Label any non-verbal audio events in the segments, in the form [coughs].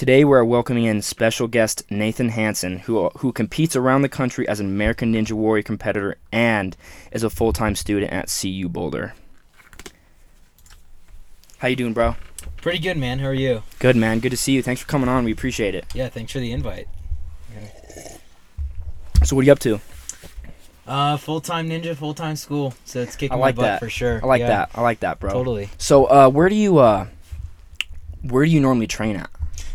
Today we're welcoming in special guest Nathan Hansen, who who competes around the country as an American Ninja Warrior competitor and is a full-time student at CU Boulder. How you doing, bro? Pretty good, man. How are you? Good, man. Good to see you. Thanks for coming on. We appreciate it. Yeah, thanks for the invite. So, what are you up to? Uh, full time ninja, full time school. So it's kicking I like my butt that. for sure. I like Yeah, that. I like that, bro. Totally. So, uh, where do you uh, where do you normally train at?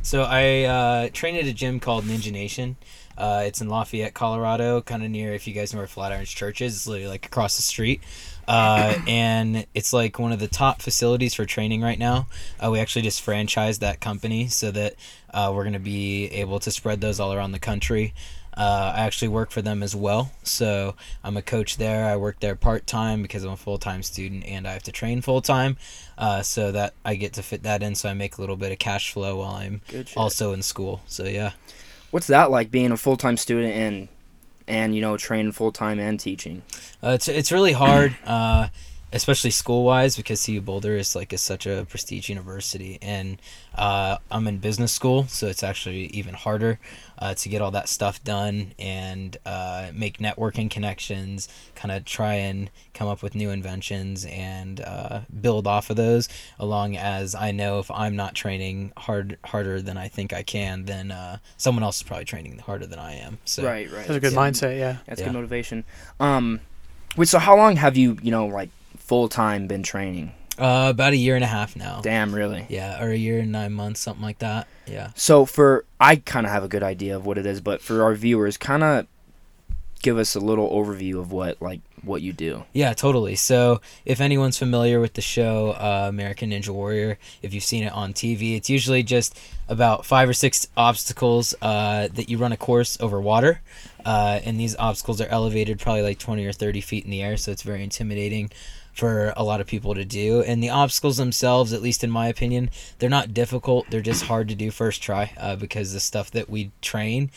So I uh, train at a gym called Ninja Nation. Uh, it's in Lafayette, Colorado, kind of near if you guys know where Flatirons Church is. It's literally like across the street. Uh, and it's like one of the top facilities for training right now. Uh, we actually just franchised that company so that uh, we're going to be able to spread those all around the country. Uh, I actually work for them as well. So I'm a coach there. I work there part time because I'm a full time student and I have to train full time. Uh, so that I get to fit that in so I make a little bit of cash flow while I'm also in school. So yeah. What's that like being a full-time student and and you know training full-time and teaching? Uh, it's it's really hard, uh, especially school wise, because CU Boulder is like is such a prestige university, and uh, I'm in business school, so it's actually even harder uh, to get all that stuff done and uh, make networking connections, kind of try and come up with new inventions and uh, build off of those. Along as I know if I'm not training hard harder than I think I can, then uh, someone else is probably training harder than I am. So right, right. That's a good Yeah. mindset, yeah. That's Yeah. good motivation. Um, wait. So, how long have you you know like full-time been training? Uh, about a year and a half now. Damn, really. Yeah, or a year and nine months, something like that. Yeah. So for I kind of have a good idea of what it is, but for our viewers, kind of give us a little overview of what like what you do. Yeah, totally. So, if anyone's familiar with the show uh, American Ninja Warrior, if you've seen it on TV, it's usually just about five or six obstacles uh, that you run a course over water. Uh, and these obstacles are elevated probably like 20 or 30 feet in the air, so it's very intimidating for a lot of people to do. And the obstacles themselves, at least in my opinion, they're not difficult. They're just hard to do first try uh, because the stuff that we train,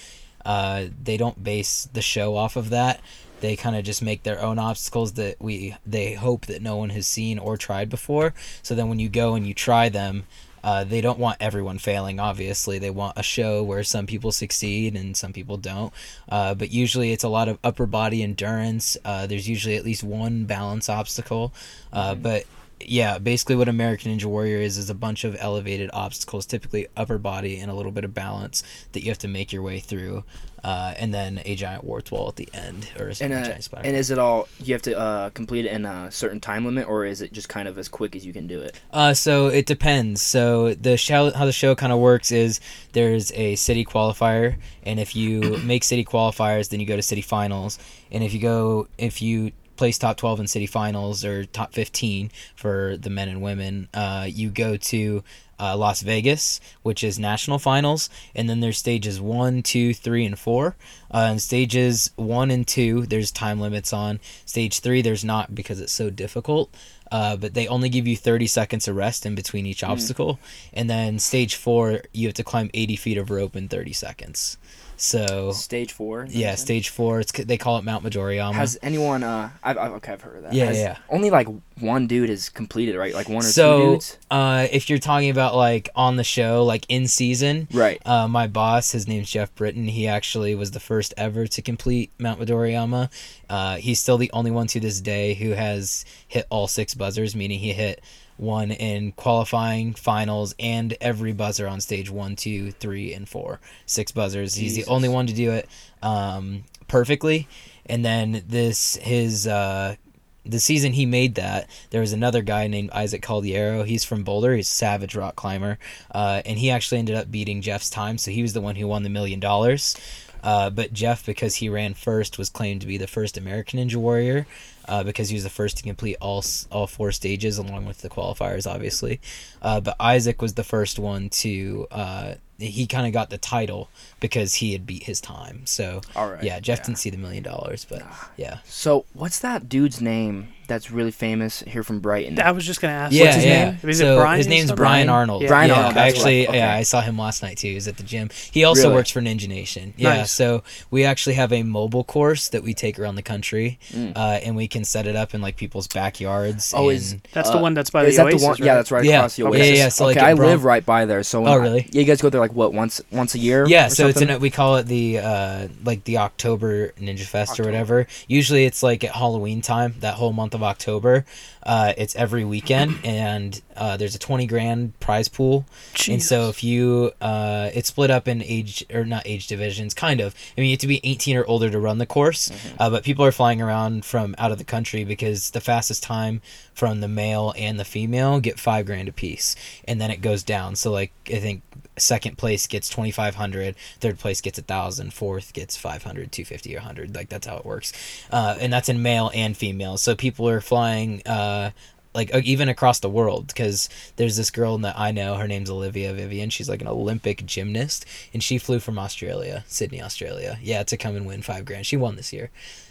uh, they don't base the show off of that. They kind of just make their own obstacles that we they hope that no one has seen or tried before. So then when you go and you try them, uh, they don't want everyone failing. Obviously, they want a show where some people succeed and some people don't. Uh, but usually, it's a lot of upper body endurance. Uh, there's usually at least one balance obstacle. Uh, But yeah, basically, what American Ninja Warrior is is a bunch of elevated obstacles, typically upper body and a little bit of balance that you have to make your way through, uh, and then a giant warped wall at the end, or a And uh, giant spider. and is it all you have to uh, complete it in a certain time limit, or is it just kind of as quick as you can do it? Uh, so it depends. So the show, how the show kind of works is there's a city qualifier, and if you [coughs] make city qualifiers, then you go to city finals, and if you go, if you place top 12 in city finals or top 15 for the men and women, uh, you go to uh, Las Vegas, which is national finals, and then there's stages one, two, three, and four. Uh, and stages one and two, there's time limits on. Stage three, there's not because it's so difficult. Uh, but they only give you 30 seconds of rest in between each obstacle. And then stage four, you have to climb 80 feet of rope in 30 seconds. So Stage four. is that what yeah, stage four. It's they call it Mount Midoriyama. Has anyone? Uh, I've, I've okay, I've heard of that. Yeah, Has yeah. Only like one dude has completed, right? Like one or two so dudes. uh, if you're talking about like on the show, like in season, Right. Uh, my boss, his name's Geoff Britten. He actually was the first ever to complete Mount Midoriyama. Uh, he's still the only one to this day who has hit all six buzzers, meaning he hit one in qualifying, finals, and every buzzer on stage one, two, three, and four. Six buzzers. He's the only one to do it um, perfectly. And then this his uh, the season he made that, there was another guy named Isaac Caldiero. He's from Boulder. He's a savage rock climber, uh, and he actually ended up beating Geoff's time. So he was the one who won the million dollars. Uh, but Geoff, because he ran first, was claimed to be the first American Ninja Warrior uh, because he was the first to complete all all four stages along with the qualifiers, obviously. Uh, but Isaac was the first one to. Uh, he kind of got the title because he had beat his time. So right. yeah, Geoff yeah. didn't see the million dollars, but yeah. So what's that dude's name that's really famous here from Brighton? I was just gonna ask. Yeah, what's his yeah. name? Is so it Brian? his name's? Brian Brian? Arnold. Yeah. Brian yeah, Arnold, that's Actually, what okay. yeah, I saw him last night too. He was at the gym. He also Really? works for Ninja Nation. Yeah, Nice. so we actually have a mobile course that we take around the country, Mm. uh, and we can set it up in like people's backyards. Oh, and, is- That's Uh, the one that's by is the that Oasis, the one? right? Yeah, that's right Yeah. across the Okay. Oasis. Yeah, yeah, so, okay, in I Brom- live right by there. So when Oh, I- really? yeah, you guys go there like what once once a year? Yeah, or so it's in a, we call it the uh like the October Ninja Fest or whatever. Usually it's like at Halloween time, that whole month of October. Uh, it's every weekend, and uh, there's a twenty grand prize pool. And so if you, uh, it's split up in age or not age divisions, kind of. I mean, you have to be 18 or older to run the course, uh, but people are flying around from out of the country because the fastest time from the male and the female get five grand apiece, and then it goes down. So like I think second place gets 2500 third place gets a thousand fourth gets 500 250 or 100 like that's how it works uh, and that's in male and female so people are flying uh, like uh, even across the world because there's this girl that I know her name's Olivia Vivian she's like an Olympic gymnast and she flew from Australia Sydney Australia yeah to come and win five grand she won this year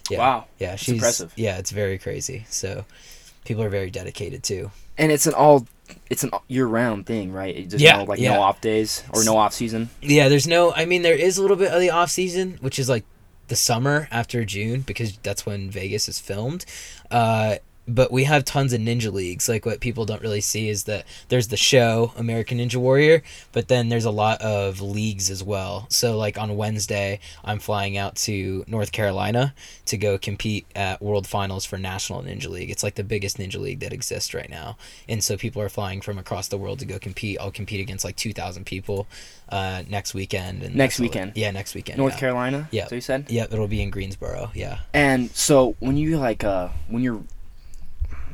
yeah Wow, yeah she's impressive. yeah it's very crazy so people are very dedicated too and it's an all it's an year round thing, right? It just Yeah, no, like yeah. no off days or no off season. Yeah, there's no. I mean, there is a little bit of the off season, which is like the summer after June because that's when Vegas is filmed. Uh, but we have tons of ninja leagues. Like what people don't really see is that there's the show American Ninja Warrior, but then there's a lot of leagues as well. So like on Wednesday, I'm flying out to North Carolina to go compete at World Finals for National Ninja League. It's like the biggest ninja league that exists right now, and so people are flying from across the world to go compete. I'll compete against like 2,000 people uh, next weekend. And Next weekend? yeah, next weekend. North yeah. Carolina. Yeah. So you said. Yeah, it'll be in Greensboro. Yeah. And so when you like uh when you're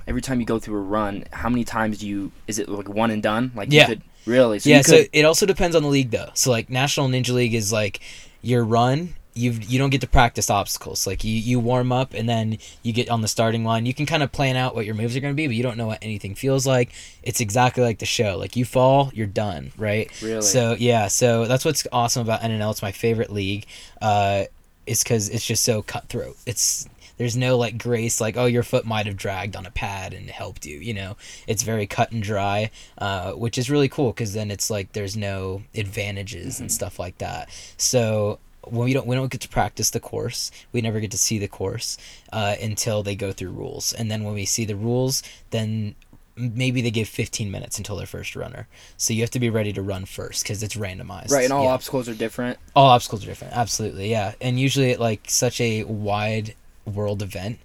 every time you go through a run, how many times do you is it like one and done? Like Yeah. you could really so yeah, you so it also depends on the league though. So like National Ninja League is like your run. You you don't get to practice obstacles. Like you, you warm up and then you get on the starting line. You can kind of plan out what your moves are going to be, but you don't know what anything feels like. It's exactly like the show. Like you fall, you're done, right? Really? So yeah, so that's what's awesome about NNL. It's my favorite league. Uh, is because it's just so cutthroat. It's there's no like grace like oh your foot might have dragged on a pad and helped you you know it's very cut and dry uh, which is really cool because then it's like there's no advantages and stuff like that so when we don't we don't get to practice the course we never get to see the course uh, until they go through rules and then when we see the rules then maybe they give 15 minutes until their first runner so you have to be ready to run first because it's randomized right, and all Yeah. obstacles are different. All obstacles are different. Absolutely, yeah. And usually, at like such a wide world event,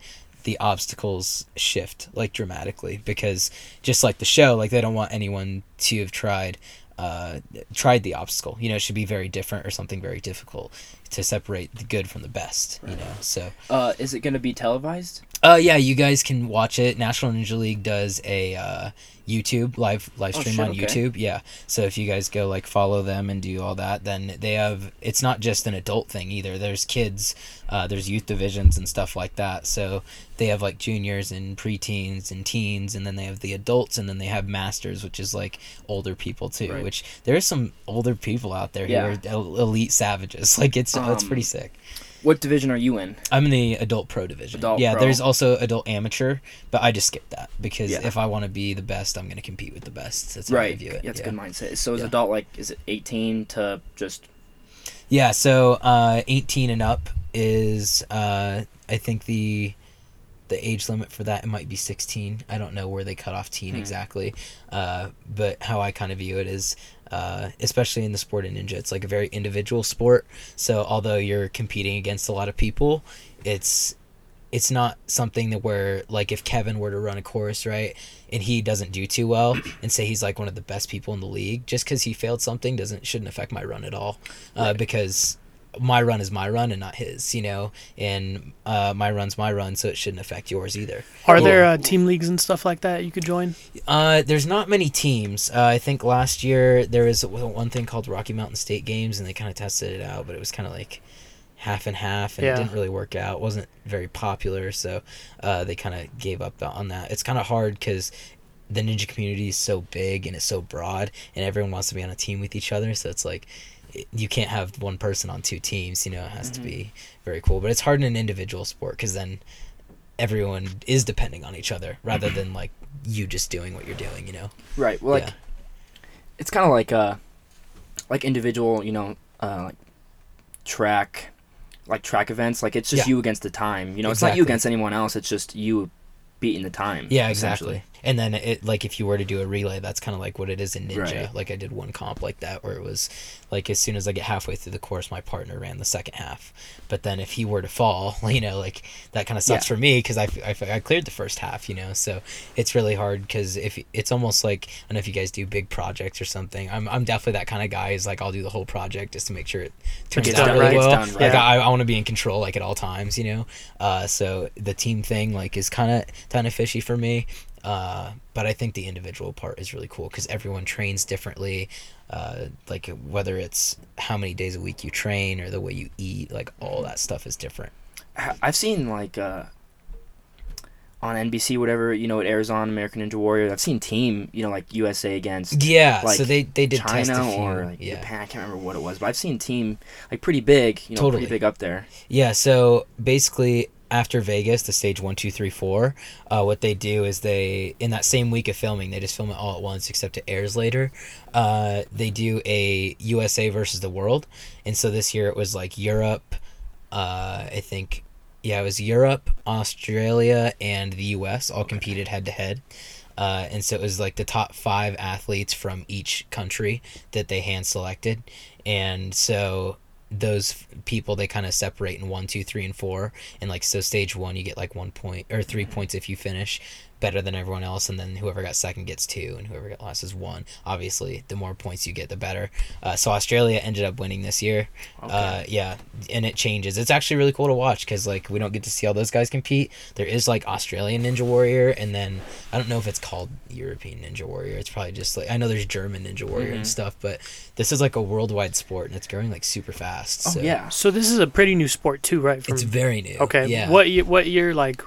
the obstacles shift like dramatically because just like the show, like they don't want anyone to have tried uh, tried the obstacle. You know, it should be very different or something very difficult to separate the good from the best. You know, so Uh, is it going to be televised? Uh, yeah, you guys can watch it. National Ninja League does a uh, YouTube live live Oh, stream shit, on okay. YouTube. Yeah, so if you guys go like follow them and do all that, then they have. It's not just an adult thing either. There's kids, uh, there's youth divisions and stuff like that. So they have like juniors and preteens and teens, and then they have the adults, and then they have masters, which is like older people too. Right. Which there's some older people out there Yeah. who are elite savages. [laughs] Like it's it's Um, pretty sick. What division are you in? I'm in the adult pro division. Adult yeah, pro. there's also adult amateur, but I just skipped that because Yeah. if I want to be the best, I'm going to compete with the best. That's how I Right. view it. Yeah, that's yeah. a good mindset. So is Yeah. adult like is it 18 to just Yeah, so uh, 18 and up is uh, I think the the age limit for that it might be 16. I don't know where they cut off teen Hmm. exactly, uh, but how I kind of view it is. Uh, especially in the sport of ninja, it's like a very individual sport. So although you're competing against a lot of people, it's it's not something that where like if Kevin were to run a course right and he doesn't do too well and say he's like one of the best people in the league just because he failed something doesn't shouldn't affect my run at all uh, Right. because my run is my run and not his you know and uh, my run's my run so it shouldn't affect yours either Are there uh, team leagues and stuff like that you could join? uh, there's not many teams. Uh, I think last year there was one thing called Rocky Mountain State Games, and they kind of tested it out, but it was kind of like half and half, and Yeah. it didn't really work out. It wasn't very popular, so uh, they kind of gave up on that. It's kind of hard because the ninja community is so big and it's so broad, and everyone wants to be on a team with each other. So it's like you can't have one person on two teams. You know, it has to Mhm. be very cool. But it's hard in an individual sport because then everyone is depending on each other rather than like you just doing what you're doing. You know. right? Well, like Yeah. it's kind of like uh like individual, you know, uh like track like track events. Like it's just Yeah. you against the time. You know, it's not you against anyone else. It's just you beating the time. Yeah, exactly. And then it like if you were to do a relay, that's kind of like what it is in Ninja. Right. Like I did one comp like that where it was like as soon as I get halfway through the course, my partner ran the second half. But then if he were to fall, [laughs] you know, like that kind of sucks Yeah. for me because I, I, I cleared the first half, you know. So it's really hard because if it's almost like I don't know if you guys do big projects or something. I'm I'm definitely that kind of guy. Is like I'll do the whole project just to make sure it turns out done really right. Well. done right. Like. I, I want to be in control like at all times, you know. Uh, so the team thing like is kind of kind of fishy for me. Uh, but I think the individual part is really cool because everyone trains differently. Uh, like whether it's how many days a week you train or the way you eat, like all that stuff is different. I've seen like uh, on NBC, whatever you know, it airs on American Ninja Warrior. I've seen team, you know, like USA against Yeah, Like so they they did China or like yeah. Japan. I can't remember what it was, but I've seen team like pretty big. You know, Totally. pretty big up there. Yeah, so basically after Vegas, the stage one, two, three, four, uh, what they do is they in that same week of filming, they just film it all at once, except it airs later. Uh, they do a USA versus the world, and so this year it was like Europe. Uh, I think, yeah, it was Europe, Australia, and the US all competed head to head. Uh, and so it was like the top five athletes from each country that they hand selected, and so those people they kind of separate in one, two, three, and four. And like so, stage one you get like one point or three points if you finish better than everyone else, and then whoever got second gets two, and whoever got last is one. Obviously, the more points you get, the better. Uh, so Australia ended up winning this year. Uh, yeah, and it changes. It's actually really cool to watch because like we don't get to see all those guys compete. There is like Australian Ninja Warrior, and then I don't know if it's called European Ninja Warrior. It's probably just like I know there's German Ninja Warrior and Mhm. stuff, but this is like a worldwide sport and it's growing like super fast. Oh so yeah, So this is a pretty new sport too, right? From, it's very new. okay. yeah. What year? What year? Like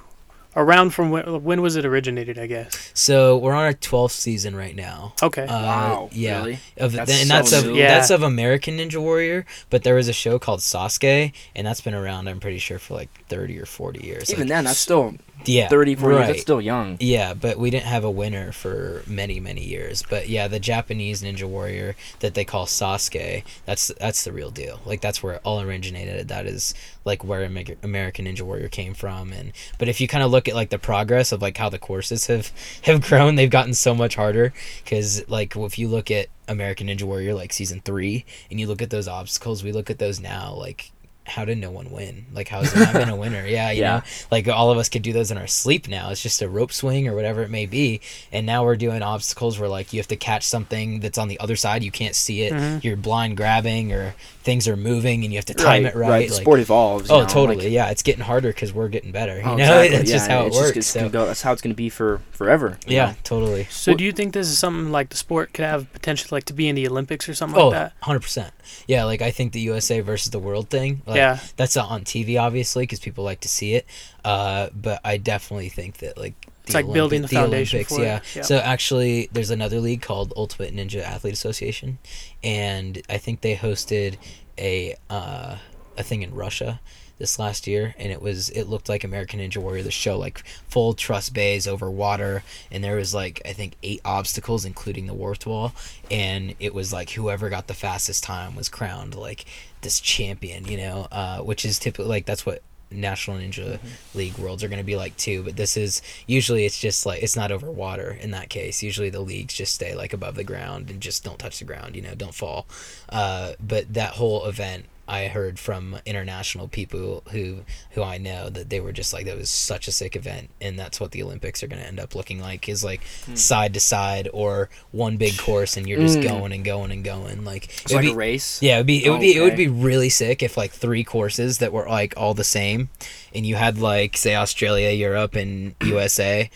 around from when? When was it originated? I guess. So we're on our twelfth season right now. Okay. Uh, wow, yeah. really? Of That's and so that's of. Yeah. that's of American Ninja Warrior, but there was a show called Sasuke, and that's been around. I'm pretty sure for like thirty or forty years. Even Like, then, that's still yeah, 30, 40 years. right. That's still young. Yeah, but we didn't have a winner for many, many years. But yeah, the Japanese Ninja Warrior that they call Sasuke, that's that's the real deal. Like that's where it all originated. That is like where American Ninja Warrior came from. And but if you kind of look at like the progress of like how the courses have [laughs] have grown, they've gotten so much harder. Because like if you look at American Ninja Warrior like season three, and you look at those obstacles, we look at those now like. How did no one win? Like, how is has there not been a [laughs] winner? Yeah, you Yeah. know, like all of us could do those in our sleep now. It's just a rope swing or whatever it may be. And now we're doing obstacles where like you have to catch something that's on the other side. You can't see it. Mhm. You're blind grabbing or things are moving and you have to time it right. right. The like- sport evolves. oh, know, totally. like- yeah, it's getting harder because we're getting better. You Oh, know, [laughs] exactly, that's yeah, just how it it's just- works. so. go- that's how it's going to be for forever. yeah, know? totally. So do you think this is something like the sport could have potential like to be in the Olympics or something Oh, like that? 100%. Yeah, like I think the USA versus the world thing. Like, yeah. That's not on TV, obviously, because people like to see it. Uh, but I definitely think that like It's like building the foundation for it. yeah. Yeah. So actually, there's another league called Ultimate Ninja Athlete Association, and I think they hosted a uh, a thing in Russia this last year, and it was it looked like American Ninja Warrior, the show, like full truss bays over water, and there was like I think eight obstacles, including the warped wall, and it was like whoever got the fastest time was crowned like this champion, you know, uh, which is typically like that's what National Ninja League Worlds are going to be like too. But this is usually it's just like it's not over water in that case. Usually the leagues just stay like above the ground and just don't touch the ground, you know, don't fall. Uh, but that whole event. I heard from international people who who I know that they were just like that was such a sick event and that's what the Olympics are going to end up looking like is like side to side or one big course and you're just Mm. going and going and going like It's it would like be- a race. yeah, it would be it would be it would be really sick if like three courses that were like all the same, and you had like say Australia, Europe, and USA,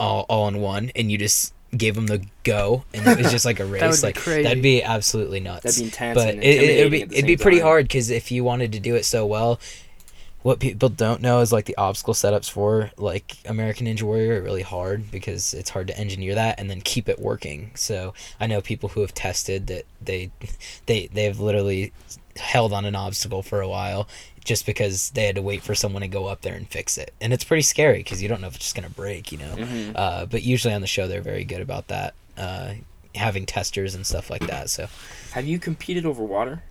all all in one, and you just gave him the go, and it was just like a [laughs] race. would be like crazy. that'd be absolutely nuts. That'd be intense. but and it, it, it'd be intimidating at the it'd be pretty time. hard because if you wanted to do it so well. What people don't know is like the obstacle setups for like American Ninja Warrior are really hard because it's hard to engineer that and then keep it working. So I know people who have tested that they [laughs] they they've literally held on an obstacle for a while just because they had to wait for someone to go up there and fix it. And it's pretty scary because you don't know if it's just going to break, you know. Mhm. Uh, but usually on the show they're very good about that, uh, having testers and stuff like that. So Have you competed over water?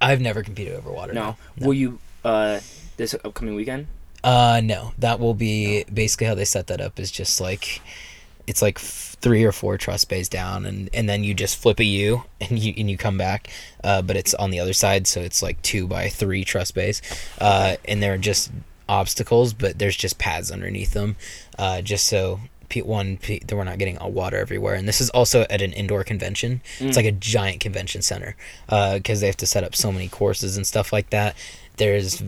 I've never competed over water. No. No. Will you uh, this upcoming weekend? Uh, no, that will be basically how they set that up. Is just like it's like f- three or four truss bays down, and and then you just flip a U [laughs] and you and you come back. Uh, but it's on the other side, so it's like two by three truss bays. Uh, and there are just obstacles, but there's just pads underneath them, uh, just so. One, that we're not getting all water everywhere, and this is also at an indoor convention. It's like a giant convention center because they have to set up so many courses and stuff like that. There's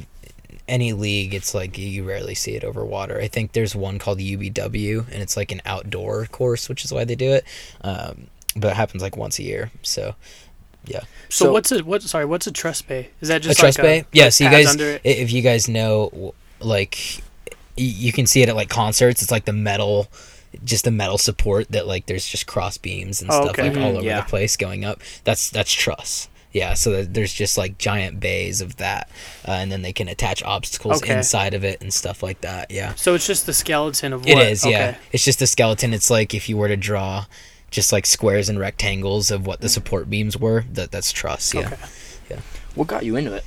any league, it's like you rarely see it over water. I think there's one called UBW, and it's like an outdoor course, which is why they do it. Um, but it happens like once a year. So, yeah. So, So- what's a what? Sorry, what's a truss bay? Is that just A just truss like bay? A, yeah. like So you guys, under it? if you guys know, like, you can see it at like concerts. It's like the metal. Just the metal support that like there's just cross beams and Oh, stuff okay. like all Mhm, over yeah. the place going up. That's that's truss. Yeah, so there's just like giant bays of that, uh, and then they can attach obstacles Okay. inside of it and stuff like that. Yeah. So it's just the skeleton of It what? is, yeah. Okay. It's just a skeleton. It's like if you were to draw just like squares and rectangles of what the support beams were, that that's truss, yeah. Okay. Yeah. What got you into it?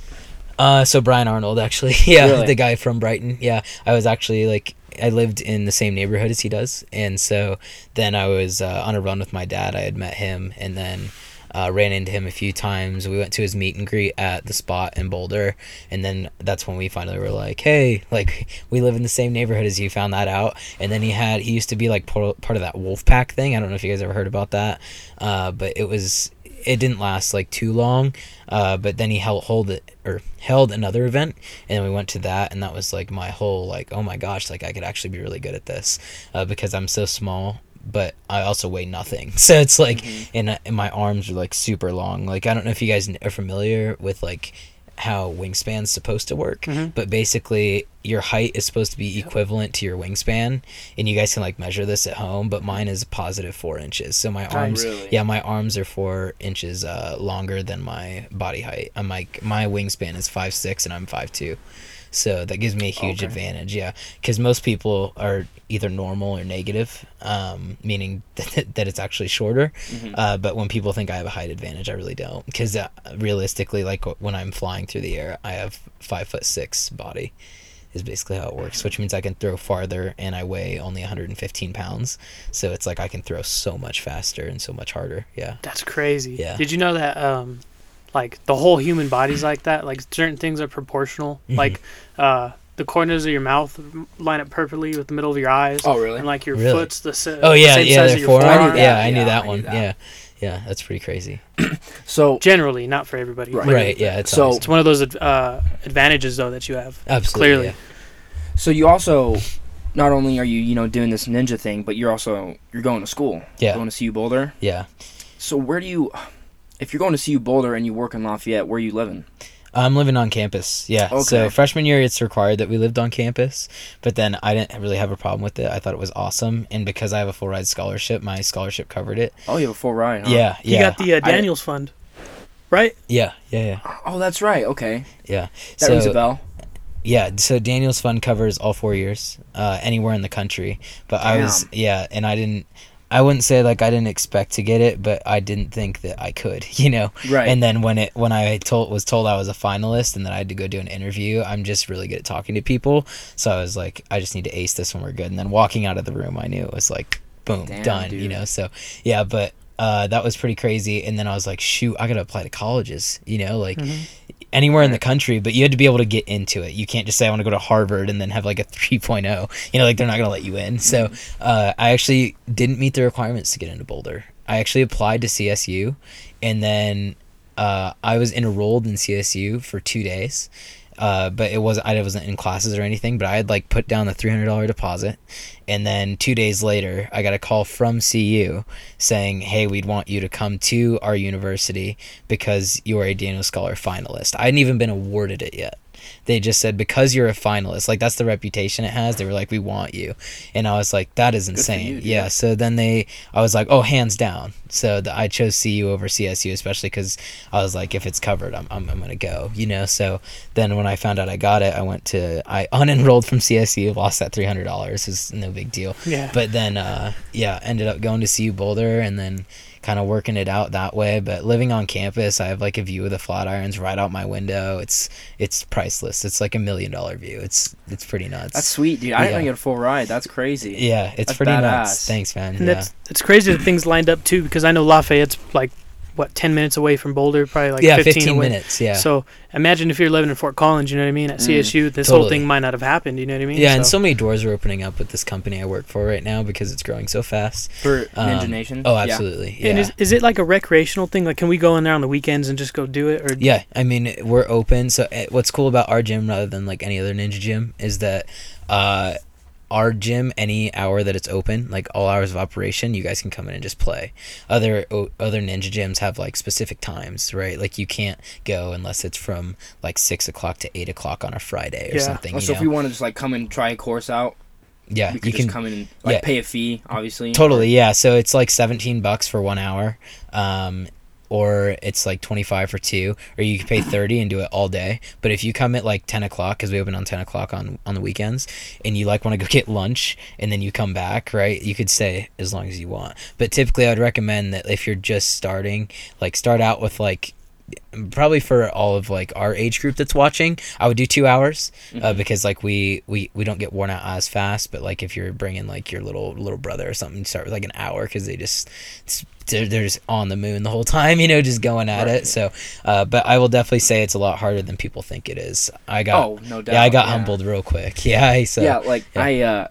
Uh so Brian Arnold actually. [laughs] Yeah, Really? the guy from Brighton. Yeah. I was actually like I lived in the same neighborhood as he does. And so then I was uh, on a run with my dad. I had met him and then uh, ran into him a few times. We went to his meet and greet at the spot in Boulder, and then that's when we finally were like, "Hey, like we live in the same neighborhood as you." Found that out, and then he had he used to be like part of that Wolf Pack thing. I don't know if you guys ever heard about that, uh, but it was it didn't last like too long. Uh, but then he held hold it or held another event, and we went to that, and that was like my whole like, oh my gosh, like I could actually be really good at this, uh, because I'm so small but I also weigh nothing. [laughs] So it's like, and, and my arms are like super long. Like I don't know if you guys are familiar with like how wingspan's supposed to work, Mhm. but basically your height is supposed to be equivalent to your wingspan, and you guys can like measure this at home. But mine is positive four inches, so my arms, Really? yeah, my arms are four inches uh, longer than my body height. I'm like my wingspan is five six, and I'm five two. So that gives me a huge Okay. advantage, yeah. Because most people are either normal or negative, um, meaning [laughs] that, that it's actually shorter. Mhm. Uh, but when people think I have a height advantage, I really don't. Because uh, realistically, like wh- when I'm flying through the air, I have five foot six body. Is basically how it works, which means I can throw farther, and I weigh only 115 pounds. So it's like I can throw so much faster and so much harder. Yeah. That's crazy. Yeah. Did you know that um like the whole human body's like that? Like certain things are proportional. Mhm. Like uh the corners of your mouth line up perfectly with the middle of your eyes. Oh, really? And like your Really? foot's the, sa- Oh the yeah, same yeah. size Their as your forearm. forearm. Yeah, I knew Yeah, that I knew one. that. Yeah, yeah. That's pretty crazy. [clears throat] So Generally, not for everybody. Right. Right. Yeah. It's So- always- It's one of those uh, advantages though that you have. absolutely. clearly. yeah. so you also not only are you you know doing this ninja thing, but you're also you're going to school. Yeah. Going to CU Boulder. Yeah. So where do you, if you're going to CU Boulder and you work in Lafayette, where are you living? I'm living on campus. Yeah. So freshman year, it's required that we lived on campus, but then I didn't really have a problem with it. I thought it was awesome, and because I have a full ride scholarship, my scholarship covered it. Oh, you have a full ride. Huh? Yeah. You Yeah. got the uh, I- Daniels Fund, right? yeah. Yeah. Yeah. Oh, that's right. Okay. Yeah. That so, rings a bell. Yeah, so Daniels Fund covers all four years, uh, anywhere in the country. But I was yeah, and I didn't. I wouldn't say like I didn't expect to get it, but I didn't think that I could, [laughs] you know. Right. And then when it when I told was told I was a finalist and then I had to go do an interview, I'm just really good at talking to people. So I was like, I just need to ace this when we're good. And then walking out of the room, I knew it was like, boom, Damn, done. You know. So yeah, but uh, that was pretty crazy. And then I was like, shoot, I gotta apply to colleges. You know, like anywhere in the country, but you had to be able to get into it. You can't just say I want to go to Harvard and then have like a [laughs] 3.0. You know, like they're not going to let you in. So uh, I actually didn't meet the requirements to get into Boulder. I actually applied to CSU, and then uh, I was enrolled in CSU for two days. Uh, but it wasn't. I wasn't in classes or anything. But I had like put down the three hundred dollar deposit, and then two days later, I got a call from CU saying, "Hey, we'd want you to come to our university because you are a Daniel Scholar finalist." I hadn't even been awarded it yet. They just said because you're a finalist, like that's the reputation it has. They were like, "We want you," and I was like, "That is insane." you, yeah. So then they, I was like, "Oh, hands down." So the, I chose CU over CSU, especially because I was like, if it's covered, I'm, I'm I'm gonna go. You know. So then when I found out I got it, I went to I [laughs] unenrolled from CSU, lost that three hundred dollars. Is no big deal Yeah. but then uh, yeah ended up going to CU Boulder and then kind of working it out that way. But living on campus, I have like a view of the Flatirons right out my window. It's it's priceless. It's like a million dollar view. It's it's pretty nuts. That's sweet, dude. I didn't Yeah. even get a full ride. That's crazy. yeah, it's that's pretty badass. nuts. Thanks, man. And yeah. that's it's crazy that things lined up too because I know Lafayette's like what ten minutes away from Boulder, probably like yeah, 15, 15 minutes. Yeah. So imagine if you're living in Fort Collins, you know what I mean? At Mm, CSU, this whole thing might not have happened. You know what I mean? yeah, and So- so many doors are opening up with this company I work for right now because it's growing so fast. For Ninja Um, Nation. Oh, absolutely. Yeah. And is, is it like a recreational thing? Like, can we go in there on the weekends and just go do it? Or Yeah, I mean we're open. So eh, what's cool about our gym rather than like any other ninja gym is that uh, our gym, any hour that it's open, like all hours of operation, you guys can come in and just play. Other o- other ninja gyms have like specific times, right? Like you can't go unless it's from like six o'clock to eight o'clock on a Friday or Yeah. something. Oh, you so if you want to just like come and try a course out, yeah, we you can just come in and like yeah. pay a fee, obviously. Totally, yeah. So it's like 17 bucks for one hour. Um, or it's like 25 for two, or you can pay 30 and do it all day. But if you come at like 10 o'clock, because we open on 10 o'clock on, on the weekends, and you like want to go [laughs] get lunch and then you come back, right? You could stay as long as you want. But typically, I'd recommend that if you're just starting, like start out with like probably for all of like our age group that's watching i would do two hours uh, Mhm. because like we, we we don't get worn out as fast but like if you're bringing like your little little brother or something start with like an hour because they just it's- they're, they're just on the moon the whole time [laughs] you know just going at Right. it so uh, but i will definitely say it's a lot harder than people think it is i got oh no doubt. yeah i got humbled real quick [laughs] yeah I- so yeah, like yeah. I uh,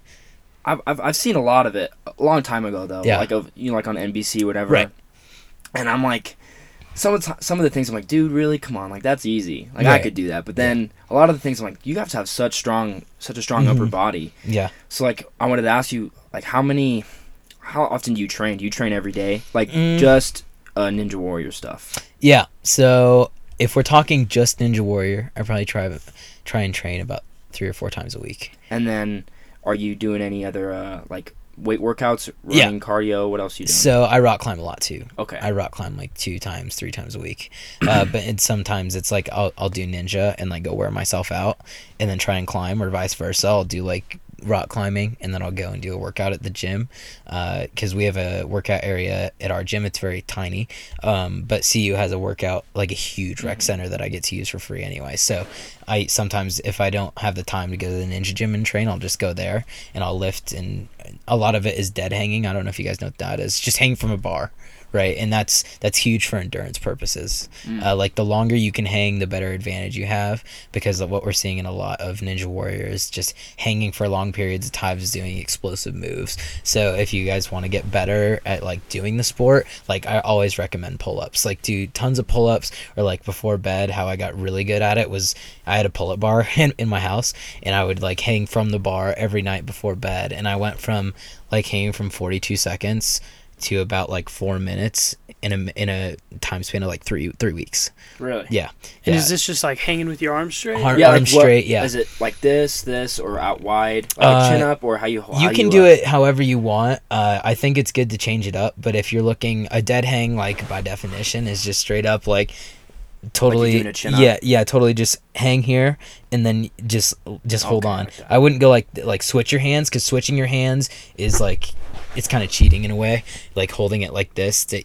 I've, I've I've seen a lot of it a long time ago though. Yeah. Like of you know like on NBC whatever. Right. And I'm like, some of the, some of the things I'm like, dude, really? Come on, like that's easy. Like I could do that. But then a lot of the things I'm like, you have to have such strong such a strong upper Mhm. body. yeah So like I wanted to ask you like how many, how often do you train? Do you train every day? Like Mm. just uh, Ninja Warrior stuff. Yeah. So if we're talking just Ninja Warrior, I probably try try and train about three or four times a week. And then are you doing any other uh, like weight workouts, Yeah. running, cardio? What else you doing? So I rock climb a lot too. okay. I rock climb like two times, three times a week. Uh, [clears throat] but sometimes it's like I'll I'll do ninja and like go wear myself out, and then try and climb, or vice versa. I'll do like rock climbing, and then I'll go and do a workout at the gym, because we have a workout area at our gym. It's very tiny, um, but CU has a workout like a huge rec Mhm. center that I get to use for free anyway. So I sometimes if I don't have the time to go to the ninja gym and train, I'll just go there and I'll lift. And a lot of it is dead hanging. I don't know if you guys know what that is. Just hang from a bar right? And that's that's huge for endurance purposes. Mm. uh, like the longer you can hang the better advantage you have because of what we're seeing in a lot of ninja warriors just hanging for long periods of time is doing explosive moves. So if you guys want to get better at like doing the sport like i always recommend pull-ups. Like do tons of pull-ups or like before bed how i got really good at it was i had a pull-up bar [laughs] in, in my house and i would like hang from the bar every night before bed and i went from like hanging from 42 seconds to about like four minutes in a in a time span of like three three weeks. really? Yeah, And yeah. is this just like hanging with your arms straight? Arm- Yeah, arms like what- straight, yeah. Is it like this, this, or out wide, like Uh, chin up, or how you? How you can do uh, it however you want. Uh, I think it's good to change it up, but if you're looking a dead hang, like by definition, is just straight up like totally doing a chin up? yeah yeah totally just hang here and then just just hold on. okay. I wouldn't go like like switch your hands because switching your hands is like it's kind of cheating in a way. Like holding it like this, that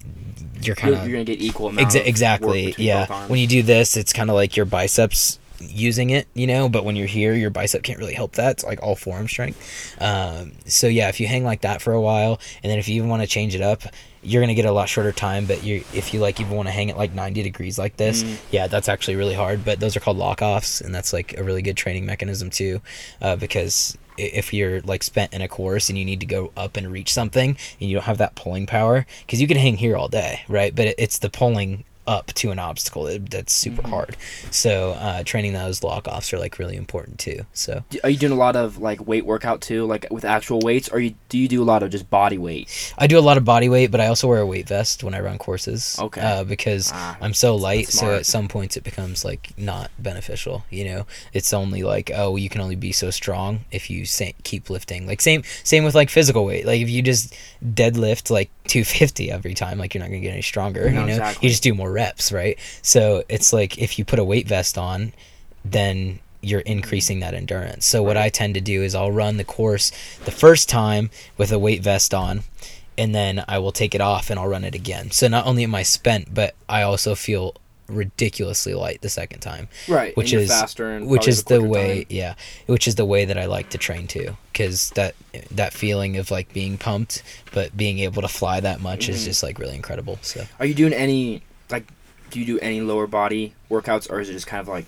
you're kind you're gonna get equal amount. Exa- of exactly. Yeah. When you do this, it's kind of like your biceps using it, you know. But when you're here, your bicep can't really help that. It's like all forearm strength. Um, so yeah, if you hang like that for a while, and then if you even want to change it up, you're gonna get a lot shorter time. But you, if you like, even want to hang it like 90 degrees like this, Mm. yeah, that's actually really hard. But those are called lock offs, and that's like a really good training mechanism too, uh, because if you're like spent in a course and you need to go up and reach something and you don't have that pulling power because you can hang here all day right? But it, it's the pulling up to an obstacle that, that's super Mhm. hard so uh, training those lock offs are like really important too so Are you doing a lot of like weight workout too, like with actual weights, or you do you do a lot of just body weight? i do a lot of body weight but i also wear a weight vest when i run courses Okay. uh, because Ah, I'm so light, so at some points it becomes like not beneficial. You know, it's only like oh, you can only be so strong if you sa- keep lifting. Like same same with like physical weight. Like if you just deadlift like 250 every time, like you're not gonna get any stronger. No, you know, exactly. you just do more reps, right? So it's like if you put a weight vest on, then you're increasing that endurance. So what I tend to do is I'll run the course the first time with a weight vest on and then I will take it off and I'll run it again. So not only am I spent, but I also feel ridiculously light the second time. Right. Which is- faster and which is the way time. yeah which is the way that i like to train too because that that feeling of like being pumped but being able to fly that much is Mhm. just like really incredible so Are you doing any like? Do you do any lower body workouts, or is it just kind of like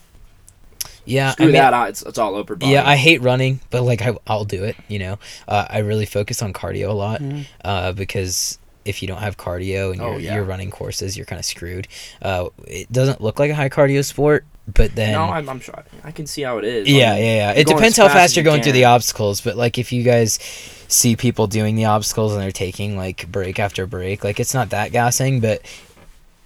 yeah screw I mean, that out? It's, it's all upper body. yeah i hate running but like I, i'll do it you know uh, i really focus on cardio a lot Mhm. uh, because if you don't have cardio and Oh, you're, yeah. you're running courses you're kind of screwed uh, it doesn't look like a high cardio sport but then no, I'm, I'm sure I can see how it is. Yeah, mean, yeah, yeah. It depends how fast fast you're you going through the obstacles, but like if you guys see people doing the obstacles and they're taking like break after break, like it's not that gassing, but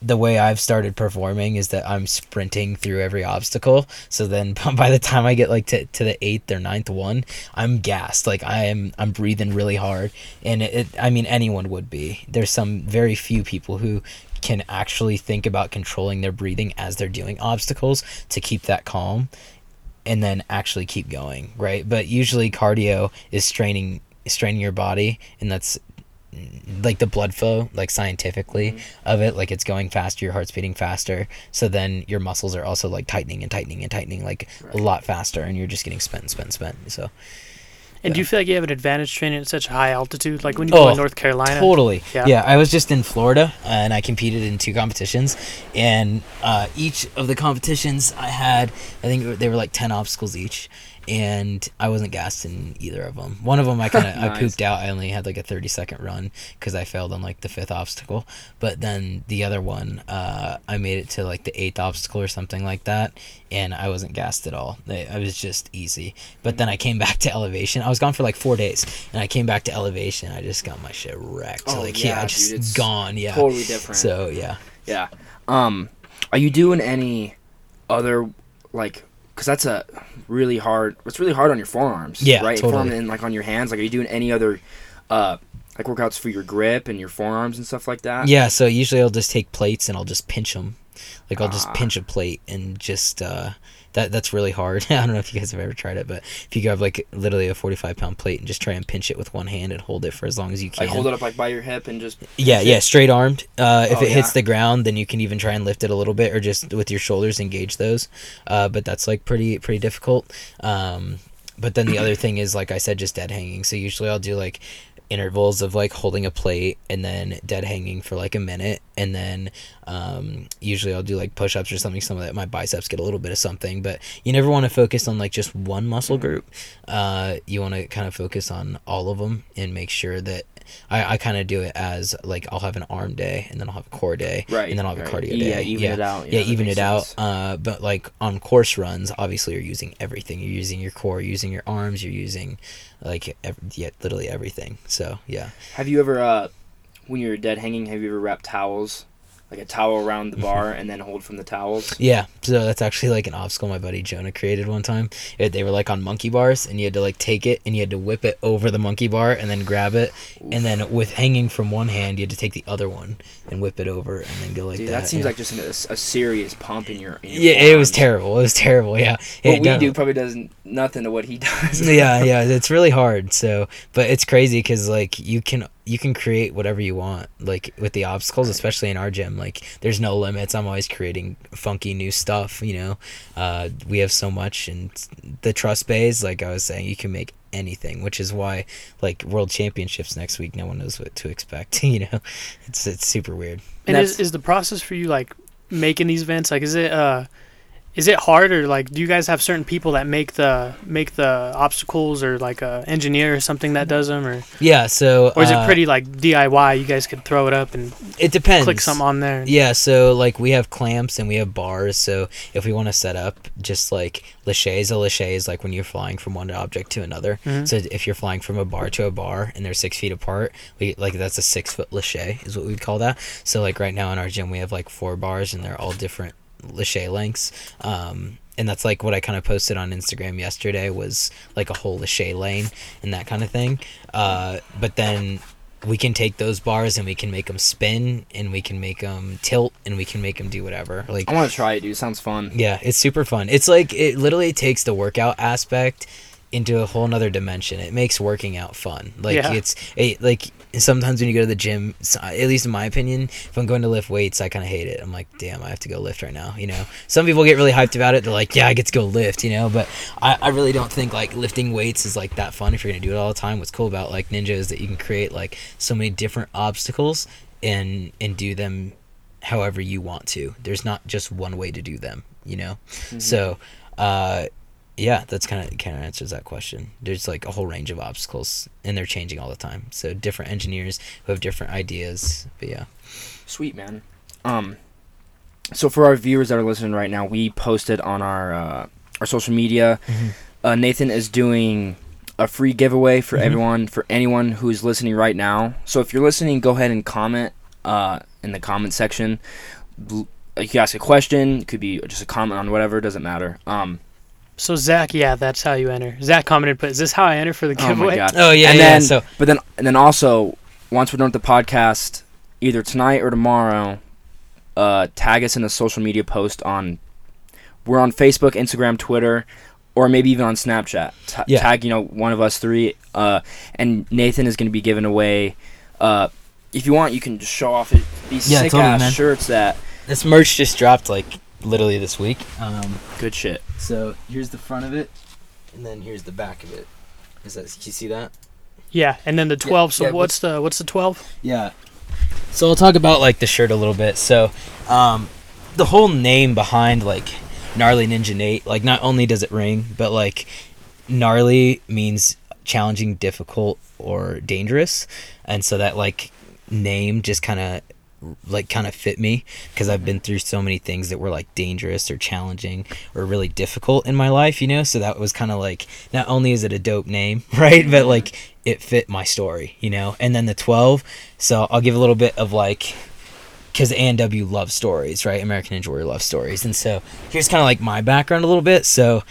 the way I've started performing is that I'm sprinting through every obstacle. So then [laughs] by the time I get like to, to the eighth or ninth one, I'm gassed. Like I am I'm breathing really hard. And it, it I mean anyone would be. There's some very few people who can actually think about controlling their breathing as they're doing obstacles to keep that calm and then actually keep going, right? But usually cardio is straining straining your body and that's like the blood flow like scientifically Mm-hmm. of it like it's going faster your heart's beating faster so then your muscles are also like tightening and tightening and tightening like a lot faster and you're just getting spent and spent and spent so And do you feel like you have an advantage training at such high altitude? Like when you Oh, go in North Carolina? Totally. Yeah. Yeah. I was just in Florida and I competed in two competitions, and uh, each of the competitions I had, I think they were like ten obstacles each, and I wasn't gassed in either of them. One of them I kind of [laughs] I pooped out. I only had like a thirty second run because I failed on like the fifth obstacle, but then the other one, uh, I made it to like the eighth obstacle or something like that, and I wasn't gassed at all. I I was just easy. But then I came [laughs] back to elevation. I was gone for like four days, and I came back to elevation. I just got my shit wrecked. Oh, like yeah, yeah, dude, just it's gone. Yeah. Totally different. So yeah. Yeah. Um, are you doing any other like? Because that's a really hard. It's really hard on your forearms. Yeah, Right. totally. Forearm and like on your hands. Like, are you doing any other, uh, like workouts for your grip and your forearms and stuff like that? Yeah. So usually I'll just take plates and I'll just pinch them. Like I'll just Ah. pinch a plate and just uh, that that's really hard. [laughs] I don't know if you guys have ever tried it, but if you grab like literally a forty-five pound plate and just try and pinch it with one hand and hold it for as long as you can. Like hold it up like by your hip and just. Yeah, yeah, straight armed. Uh, if Oh, it hits yeah. the ground, then you can even try and lift it a little bit, or just with your shoulders engage those. Uh, but that's like pretty pretty difficult. Um, but then the other thing is, like I said, just dead hanging. So usually I'll do like intervals of like holding a plate and then dead hanging for like a minute, and then um, usually I'll do like push ups or something. Some of that my biceps get a little bit of something, but you never want to focus on like just one muscle group. Uh, you want to kind of focus on all of them and make sure that I, I kind of do it as like I'll have an arm day and then I'll have a core day Right. and then I'll have right. a cardio day. Yeah, even yeah. it out. Yeah, that even it out. Uh, but like on course runs, obviously you're using everything. You're using your core, you're using your arms, you're using like ev- yeah, literally everything. So yeah. Have you ever, uh, when you're dead hanging, have you ever wrapped towels, like a towel around the bar and then hold from the towels? Yeah, so that's actually like an obstacle my buddy Jonah created one time. It, they were like on monkey bars, and you had to like take it and you had to whip it over the monkey bar and then grab it, and then with hanging from one hand, you had to take the other one and whip it over and then go like Dude, that. that seems yeah. like just an, a, a serious pump in your. In your yeah, it was terrible. It was terrible. Yeah, What It we do probably does nothing to what he [laughs] does. yeah, yeah, it's really hard. So, but it's crazy because like you can you can create whatever you want, like with the obstacles, especially in our gym. Like, there's no limits. I'm always creating funky new stuff. You know, uh, we have so much, and the truss bays, like I was saying, you can make anything, which is why like world championships next week, no one knows what to expect. [laughs] you know, it's it's super weird. And That's- is, is the process for you like making these events like is it uh is it hard or like do you guys have certain people that make the make the obstacles or like a engineer or something that does them or Yeah. So, or is uh, it pretty like DIY? You guys could throw it up and It depends. click something on there. Yeah, so like we have clamps and we have bars. So if we want to set up just like laches, a lache is like when you're flying from one object to another. Mhm. So if you're flying from a bar to a bar and they're six feet apart, we like that's a six foot lache is what we'd call that. So like right now in our gym we have like four bars and they're all different lache lengths. Um, and that's like what I kind of posted on Instagram yesterday was like a whole lache lane and that kind of thing. Uh, but then we can take those bars and we can make them spin and we can make them tilt and we can make them do whatever. Like I want to try it, dude. Sounds fun. yeah, it's super fun. It's like it literally takes the workout aspect into a whole nother dimension. It makes working out fun. Like Yeah. it's it, like sometimes when you go to the gym, at least in my opinion, if I'm going to lift weights, I kind of hate it. I'm like, damn, I have to go lift right now. You know, some people get really hyped about it. They're like, yeah, I get to go lift. You know, but I, I really don't think like lifting weights is like that fun if you're gonna do it all the time. What's cool about like ninja is that you can create like so many different obstacles and and do them however you want to. There's not just one way to do them. You know, so. uh yeah, that's kind of kind of answers that question. There's like a whole range of obstacles, and they're changing all the time. So different engineers who have different ideas. But yeah, Sweet man. Um, so for our viewers that are listening right now, we posted on our uh, our social media. Uh, Nathan is doing a free giveaway for Mhm. everyone for anyone who is listening right now. So if you're listening, go ahead and comment uh, in the comment section. You can ask a question. It could be just a comment on whatever. Doesn't matter. Um, So Zach, yeah, that's how you enter. Zach commented, "But is this how I enter for the oh giveaway?" my god. Oh yeah, and yeah. then, so but then, and then also, once we're done with the podcast, either tonight or tomorrow, uh, tag us in a social media post on. We're on Facebook, Instagram, Twitter, or maybe even on Snapchat. Ta- Yeah. Tag you know one of us three, uh, and Nathan is going to be giving away. Uh, if you want, you can just show off it, these Yeah, sick totally, ass man. shirts. That this merch just dropped like literally this week. Um, good shit. So here's the front of it, and then here's the back of it. Is that you see that? Yeah, and then the twelve. so yeah, what's the what's the twelve? Yeah. So I'll talk about like the shirt a little bit. So, um, the whole name behind like gnarly ninja Nate, like not only does it ring, but like gnarly means challenging, difficult, or dangerous, and so that like name just kind of like kind of fit me because I've been mm-hmm. through so many things that were like dangerous or challenging or really difficult in my life, you know. So that was kind of like not only is it a dope name, [laughs] right, but like it fit my story, you know. And then the twelve, so I'll give a little bit of like because ANW love stories, right? American Ninja Warrior love stories, and so here's kind of like my background a little bit. So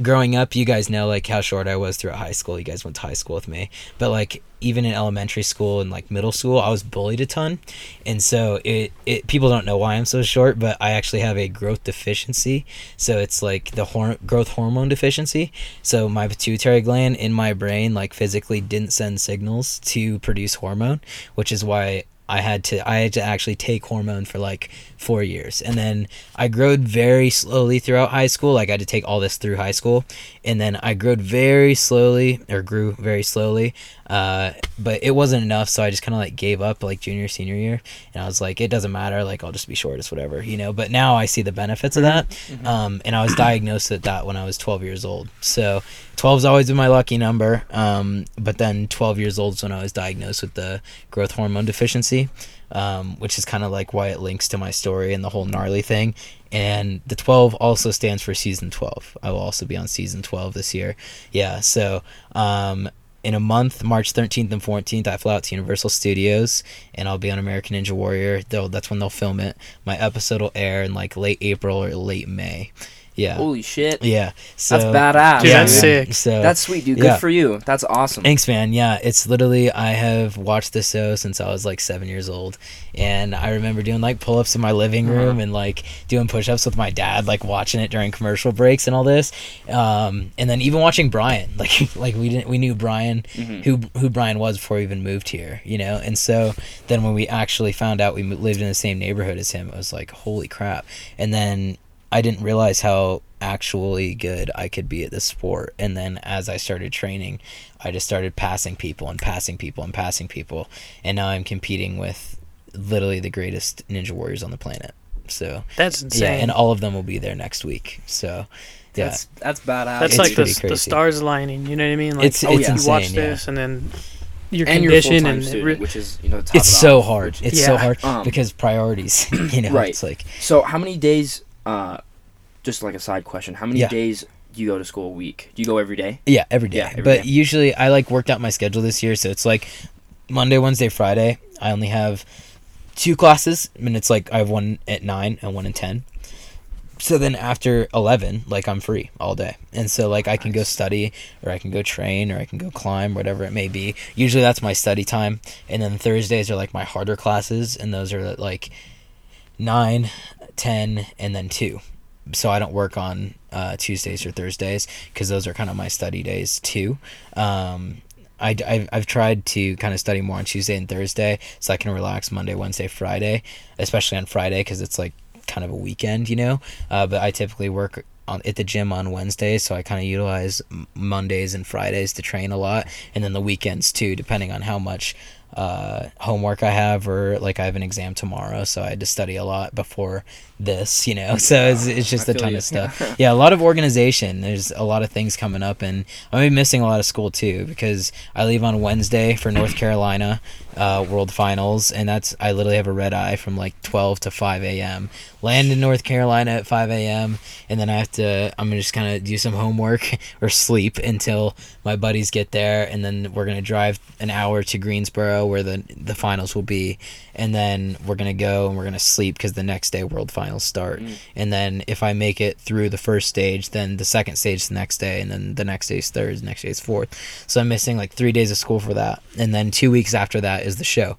growing up, you guys know like how short I was throughout high school. You guys went to high school with me, but like even in elementary school and like middle school, I was bullied a ton, and so it it people don't know why I'm so short, but I actually have a growth deficiency. So it's like the hor- growth hormone deficiency. So my pituitary gland in my brain like physically didn't send signals to produce hormone, which is why I had to I had to actually take hormone for like four years, and then I growed very slowly throughout high school. Like I had to take all this through high school, and then I growed very slowly or grew very slowly. Uh, but it wasn't enough, so I just kind of like gave up like junior senior year, and I was like, it doesn't matter. Like I'll just be short, it's whatever, you know. But now I see the benefits of that, um, and I was diagnosed with that when I was 12 years old. So 12's always been my lucky number. Um, but then 12 years old is when I was diagnosed with the growth hormone deficiency, um, which is kind of like why it links to my story and the whole gnarly thing. And the 12 also stands for season 12. I will also be on season 12 this year. Yeah. So, um, in a month, March 13th and 14th, I fly out to Universal Studios and I'll be on American Ninja Warrior. They'll, that's when they'll film it. My episode will air in like late April or late May. Yeah. Holy shit. Yeah. So, That's badass. Dude, yeah, that's man. sick. So That's sweet, dude. Good Yeah. for you. That's awesome. Thanks, man. Yeah, it's literally I have watched this show since I was like seven years old, and I remember doing like pull ups in my living Uh-huh. room and like doing push ups with my dad, like watching it during commercial breaks and all this, um, and then even watching Brian. [laughs] Like like we didn't we knew Brian Mhm. who who Brian was before we even moved here, you know, and so then when we actually found out we lived in the same neighborhood as him, it was like holy crap, and then I didn't realize how actually good I could be at this sport. And then as I started training, I just started passing people and passing people and passing people. And now I'm competing with literally the greatest ninja warriors on the planet. So, That's yeah, insane. and all of them will be there next week. So, yeah. That's that's badass. that's it's like the, the stars lining. You know what I mean? Like It's- oh, it's yeah. you insane. watch yeah. this and then your and condition full-time and student, re- which is you know It's it so off, hard. which- It's so hard Um, because priorities, [laughs] you know, Right. it's like So how many days? Uh, just like a side question. How many Yeah. days do you go to school a week? Do you go every day? Yeah, every day. Yeah, every but day. usually I like worked out my schedule this year, so it's like Monday, Wednesday, Friday. I only have two classes, and it's like I have one at nine and one at ten. So then after eleven, like I'm free all day, and so like I can go study, or I can go train, or I can go climb, whatever it may be. Usually that's my study time, and then Thursdays are like my harder classes, and those are like nine, ten, and then two. So I don't work on uh, Tuesdays or Thursdays because those are kind of my study days too. Um, I, I've, I've tried to kind of study more on Tuesday and Thursday so I can relax Monday, Wednesday, Friday, especially on Friday because it's like kind of a weekend, you know. Uh, but I typically work on at the gym on Wednesdays, so I kind of utilize Mondays and Fridays to train a lot, and then the weekends too, depending on how much uh, homework I have or like I have an exam tomorrow, so I had to study a lot before this, you know. [laughs] So it's, it's just I a ton you. of stuff. [laughs] Yeah, a lot of organization. There's a lot of things coming up, and I'm missing a lot of school too because I leave on Wednesday for North Carolina uh, World Finals, and that's I literally have a red eye from like 12 to 5 a.m. Land in North Carolina at 5 a.m. and then I have to I'm gonna just kind of do some homework [laughs] or sleep until my buddies get there, and then we're gonna drive an hour to Greensboro where the the finals will be, and then we're gonna go and we're gonna sleep because the next day World Finals start, Mm. and then if I make it through the first stage, then the second stage the next day, and then the next day is third, the next day is fourth. So I'm missing like three days of school for that, and then two weeks after that is the show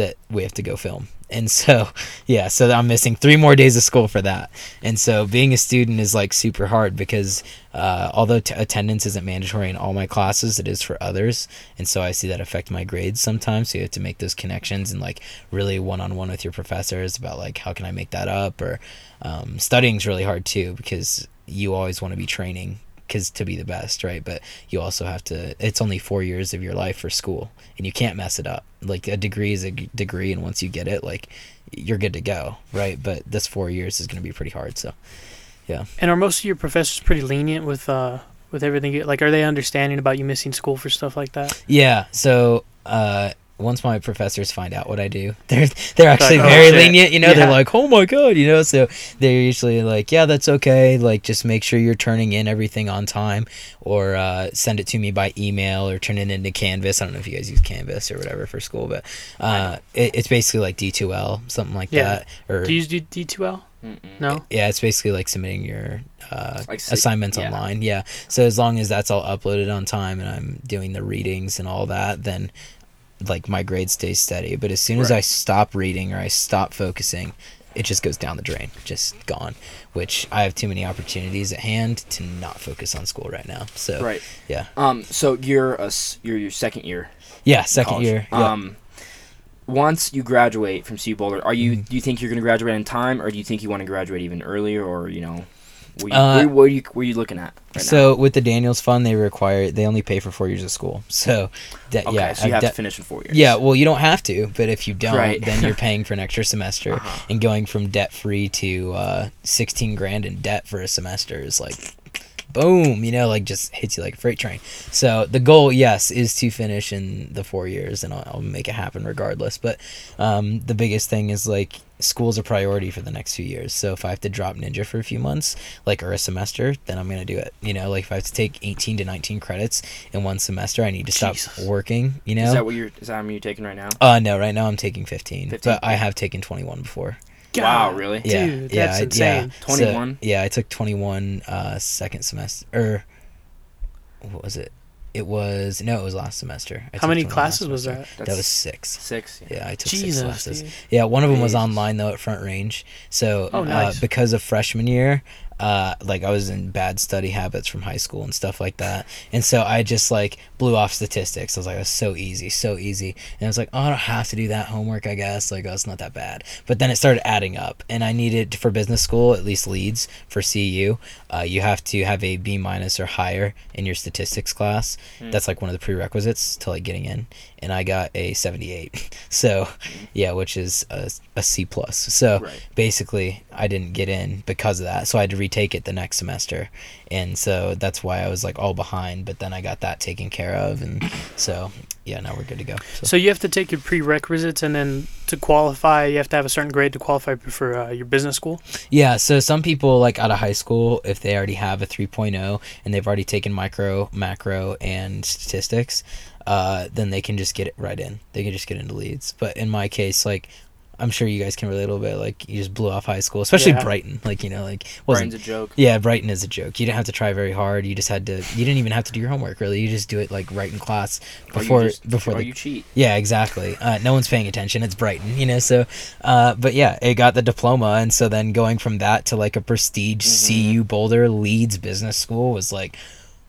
that we have to go film. And so, [laughs] yeah, so I'm missing three more days of school for that. And so, being a student is like super hard because uh, although t- attendance isn't mandatory in all my classes, it is for others. And so, I see that affect my grades sometimes. So, you have to make those connections and like really one on one with your professors about like how can I make that up or um, studying is really hard too because you always want to be training because to be the best right but you also have to it's only four years of your life for school and you can't mess it up like a degree is a degree and once you get it like you're good to go right but this four years is going to be pretty hard so yeah. And are most of your professors pretty lenient with uh with everything? Like, are they understanding about you missing school for stuff like that? yeah so uh once my professors find out what I do, [laughs] they're they're actually Like, oh, very shit. lenient. You know, they're like, "Oh my god," you know. So they're usually like, "Yeah, that's okay. Like, just make sure you're turning in everything on time, or uh, send it to me by email, or turn it into Canvas. I don't know if you guys use Canvas or whatever for school, but uh, it, it's basically like D2L, something like Yeah. that. Or Do you use D- D2L? Mm-mm. No. yeah, it's basically like submitting your uh, Like assignments yeah. online. Yeah. So as long as that's all uploaded on time and I'm doing the readings and all that, then like my grade stays steady. But as soon as Right. I stop reading or I stop focusing, it just goes down the drain, just gone. Which I have too many opportunities at hand to not focus on school right now. So Right. yeah. Um. So you're a you're your second year. yeah, second college. year. Yeah. Um. Once you graduate from CU Boulder, are you Mhm. do you think you're going to graduate in time, or do you think you want to graduate even earlier, or you know, what you, Uh, what, what are you what you looking at right so with the Daniels Fund, they require they only pay for four years of school. [laughs] So that now? Okay, yeah, so you have de- to finish in four years. Yeah, well, you don't have to, but if you don't, Right. then you're [laughs] paying for an extra semester. Uh-huh. And going from debt free to uh, 16 grand in debt for a semester is like, boom, you know, like just hits you like a freight train. So the goal, yes, is to finish in the four years, and I'll, I'll make it happen regardless. But um, the biggest thing is like school's a priority for the next few years. So if I have to drop Ninja for a few months, like or a semester, then I'm gonna do it. You know, like if I have to take 18 to 19 credits in one semester, I need to stop Jesus. working. You know, Is that what you're? Is that how many you're taking right now? uh, no, right now I'm taking 15, 15? but I have taken 21 before. Wow, really? Yeah, Dude, yeah, that's I- insane. Yeah. 21? So, yeah, I took 21 uh, second semester, or what was it? It was no, it was last semester. I How took many classes was semester. that? That was six. six. Yeah. Yeah, I took six classes. dude. Yeah, one of them was online though at Front Range. So Oh, uh, because of freshman year, uh, like I was in bad study habits from high school and stuff like that, and so I just like blew off statistics. I was like, it was so easy, so easy, and I was like, oh, I don't have to do that homework, I guess. Like, oh, it's not that bad. But then it started adding up, and I needed for business school at least Leeds for CU. Uh, you have to have a B minus or higher in your statistics class. Hmm. That's like one of the prerequisites to like getting in, and I got a seventy eight. [laughs] So, yeah, which is a, a C plus. So Right. basically I didn't get in because of that. So I had to retake it the next semester. And so that's why I was like all behind, but then I got that taken care of and so yeah, now we're good to go. So, So you have to take your prerequisites, and then to qualify, you have to have a certain grade to qualify for uh, your business school. yeah, so some people like out of high school if they already have a 3.0 and they've already taken micro, macro and statistics, uh, then they can just get it right in. They can just get into Leeds. But in my case like I'm sure you guys can relate a little bit. Like you just blew off high school, especially Yeah. Brighton. Like you know, like wasn't Brighton's a joke. yeah, Brighton is a joke. You didn't have to try very hard. You just had to. You didn't even have to do your homework really. You just do it like right in class before just- before or the you cheat. yeah, exactly. Uh, no one's paying attention. It's Brighton, you know. So, uh, but yeah, it got the diploma, and so then going from that to like a prestige Mhm. CU Boulder Leeds Business School was like,